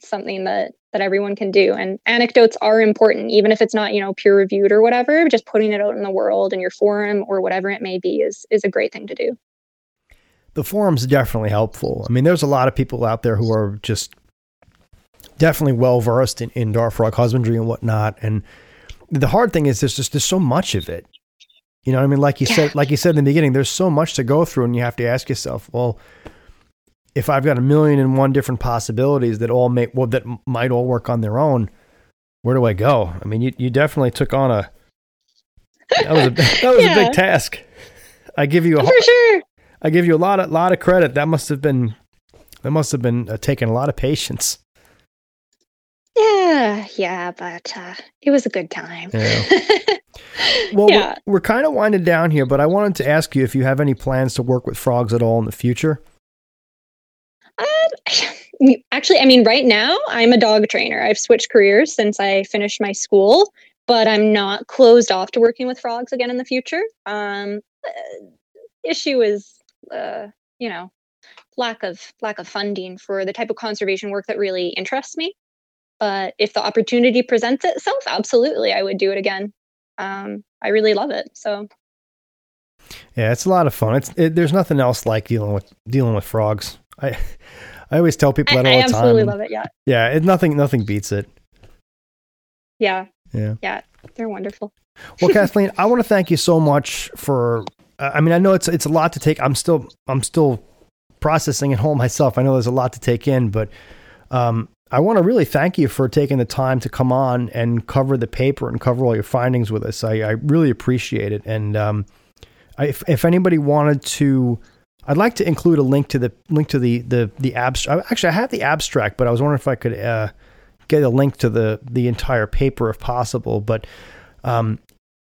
something that that everyone can do. And anecdotes are important even if it's not you know peer reviewed or whatever just putting it out in the world in your forum or whatever it may be is is a great thing to do. The forum's definitely helpful. I mean there's a lot of people out there who are just definitely well versed in indoor frog husbandry and whatnot. And the hard thing is there's just there's so much of it. You know i mean? Like you yeah. said like you said in the beginning there's so much to go through and you have to ask yourself well if I've got a million and one different possibilities that all make well that might all work on their own, where do I go? I mean, you you definitely took on a that was a that was yeah. a big task. I give you a for sure. I give you a lot of lot of credit. That must have been that must have been uh, taking a lot of patience. Yeah, yeah, but uh, it was a good time. Yeah. well, yeah. we're, we're kind of winding down here, but I wanted to ask you if you have any plans to work with frogs at all in the future. Um, actually, I mean, right now I'm a dog trainer. I've switched careers since I finished my school, but I'm not closed off to working with frogs again in the future. Um, uh, issue is, uh, you know, lack of lack of funding for the type of conservation work that really interests me. But if the opportunity presents itself, absolutely, I would do it again. Um, I really love it. So yeah, it's a lot of fun. It's it, there's nothing else like dealing with dealing with frogs. I I always tell people that I, all I the time. I absolutely love it. Yeah. Yeah, it, nothing nothing beats it. Yeah. Yeah. Yeah, they're wonderful. well, Kathleen, I want to thank you so much for. Uh, I mean, I know it's it's a lot to take. I'm still I'm still processing at home myself. I know there's a lot to take in, but um, I want to really thank you for taking the time to come on and cover the paper and cover all your findings with us. I, I really appreciate it. And um, I, if, if anybody wanted to I'd like to include a link to the link to the the the abstract. Actually, I have the abstract, but I was wondering if I could uh, get a link to the the entire paper if possible. But um,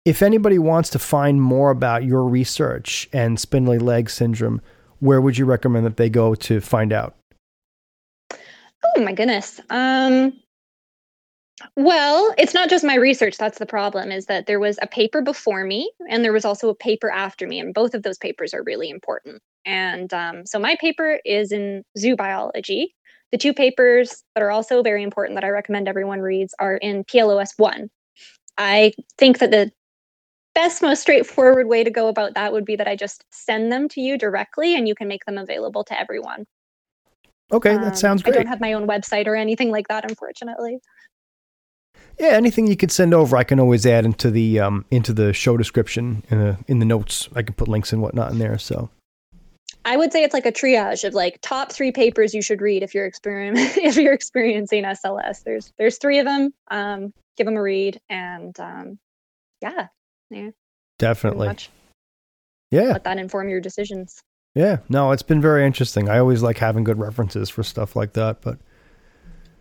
if anybody wants to find more about your research and spindly leg syndrome, where would you recommend that they go to find out? Oh my goodness. Um, well, it's not just my research. That's the problem is that there was a paper before me and there was also a paper after me. And both of those papers are really important. And um, so my paper is in zoo biology. The two papers that are also very important that I recommend everyone reads are in PLOS 1. I think that the best, most straightforward way to go about that would be that I just send them to you directly and you can make them available to everyone. Okay, that um, sounds great. I don't have my own website or anything like that, unfortunately. Yeah, anything you could send over, I can always add into the um, into the show description in the in the notes. I can put links and whatnot in there. So I would say it's like a triage of like top three papers you should read if you're experiment if you're experiencing SLS. There's there's three of them. Um, give them a read, and um, yeah, yeah, definitely. Yeah, let that inform your decisions. Yeah, no, it's been very interesting. I always like having good references for stuff like that, but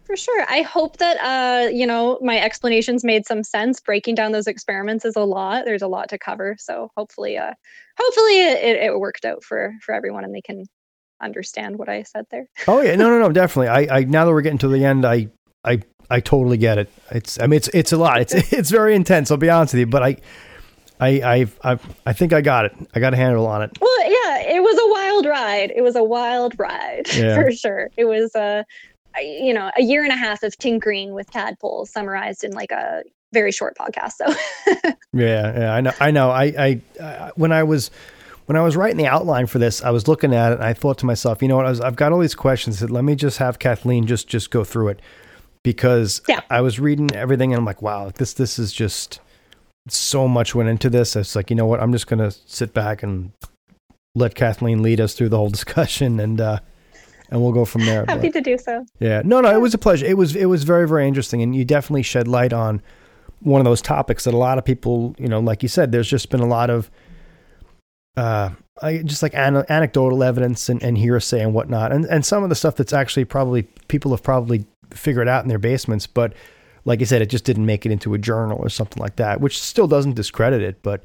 for sure. I hope that uh, you know, my explanations made some sense. Breaking down those experiments is a lot. There's a lot to cover. So hopefully uh hopefully it, it worked out for for everyone and they can understand what I said there. oh yeah, no no no, definitely. I I now that we're getting to the end, I I I totally get it. It's I mean it's it's a lot. It's it's very intense, I'll be honest with you, but I I, I, I, I think I got it. I got a handle on it. Well, yeah, it was a wild ride. It was a wild ride Yeah. for sure. It was a, you know, a year and a half of tinkering with tadpoles summarized in like a very short podcast. So Yeah, yeah, I know. I know. I, I, I when I was when I was writing the outline for this, I was looking at it and I thought to myself, you know what? I was, I've got all these questions. Said, let me just have Kathleen just just go through it because Yeah. I was reading everything and I'm like, wow, this this is just so much went into this. It's like, you know what? I'm just gonna sit back and let Kathleen lead us through the whole discussion and uh and we'll go from there. But- happy to do so. yeah. No, no, it was a pleasure. It was it was very very interesting, and you definitely shed light on one of those topics that a lot of people, you know, like you said, there's just been a lot of uh, I, just like an, anecdotal evidence and, and hearsay and whatnot, and and some of the stuff that's actually probably people have probably figured out in their basements, but like I said, it just didn't make it into a journal or something like that, which still doesn't discredit it, but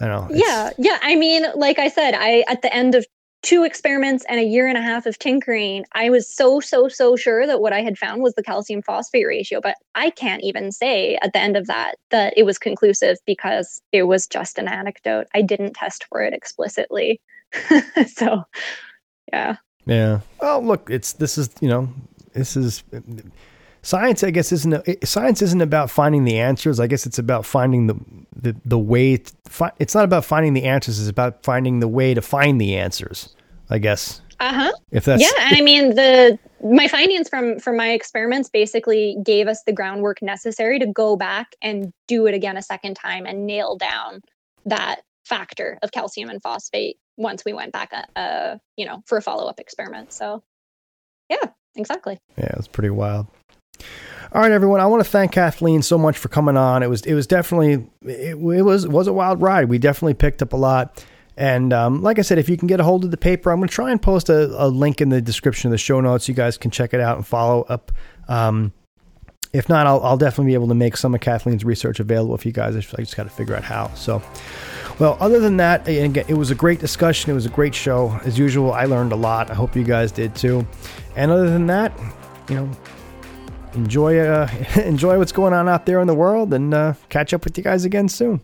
I don't know. Yeah, yeah. I mean, like I said, I at the end of two experiments and a year and a half of tinkering, I was so so so sure that what I had found was the calcium phosphate ratio, but I can't even say at the end of that that it was conclusive because it was just an anecdote. I didn't test for it explicitly. so, yeah. Yeah. Well, look, it's this is you know this is science. I guess isn't a, science isn't about finding the answers. I guess it's about finding the the the way. To fi- it's not about finding the answers. It's about finding the way to find the answers. I guess Uh-huh. if that's yeah and i mean the my findings from from my experiments basically gave us the groundwork necessary to go back and do it again a second time and nail down that factor of calcium and phosphate once we went back uh, uh you know for a follow-up experiment so yeah exactly Yeah, it's pretty wild. All right, everyone. I want to thank Kathleen so much for coming on. It was it was definitely it, it was was a wild ride. We definitely picked up a lot. And um, like I said, if you can get a hold of the paper, I'm going to try and post a, a link in the description of the show notes. You guys can check it out and follow up. Um, if not, I'll, I'll definitely be able to make some of Kathleen's research available for you guys. I just, just got to figure out how. So, well, other than that, again, it was a great discussion. It was a great show. As usual, I learned a lot. I hope you guys did too. And other than that, you know, enjoy uh, enjoy what's going on out there in the world, and uh, catch up with you guys again soon.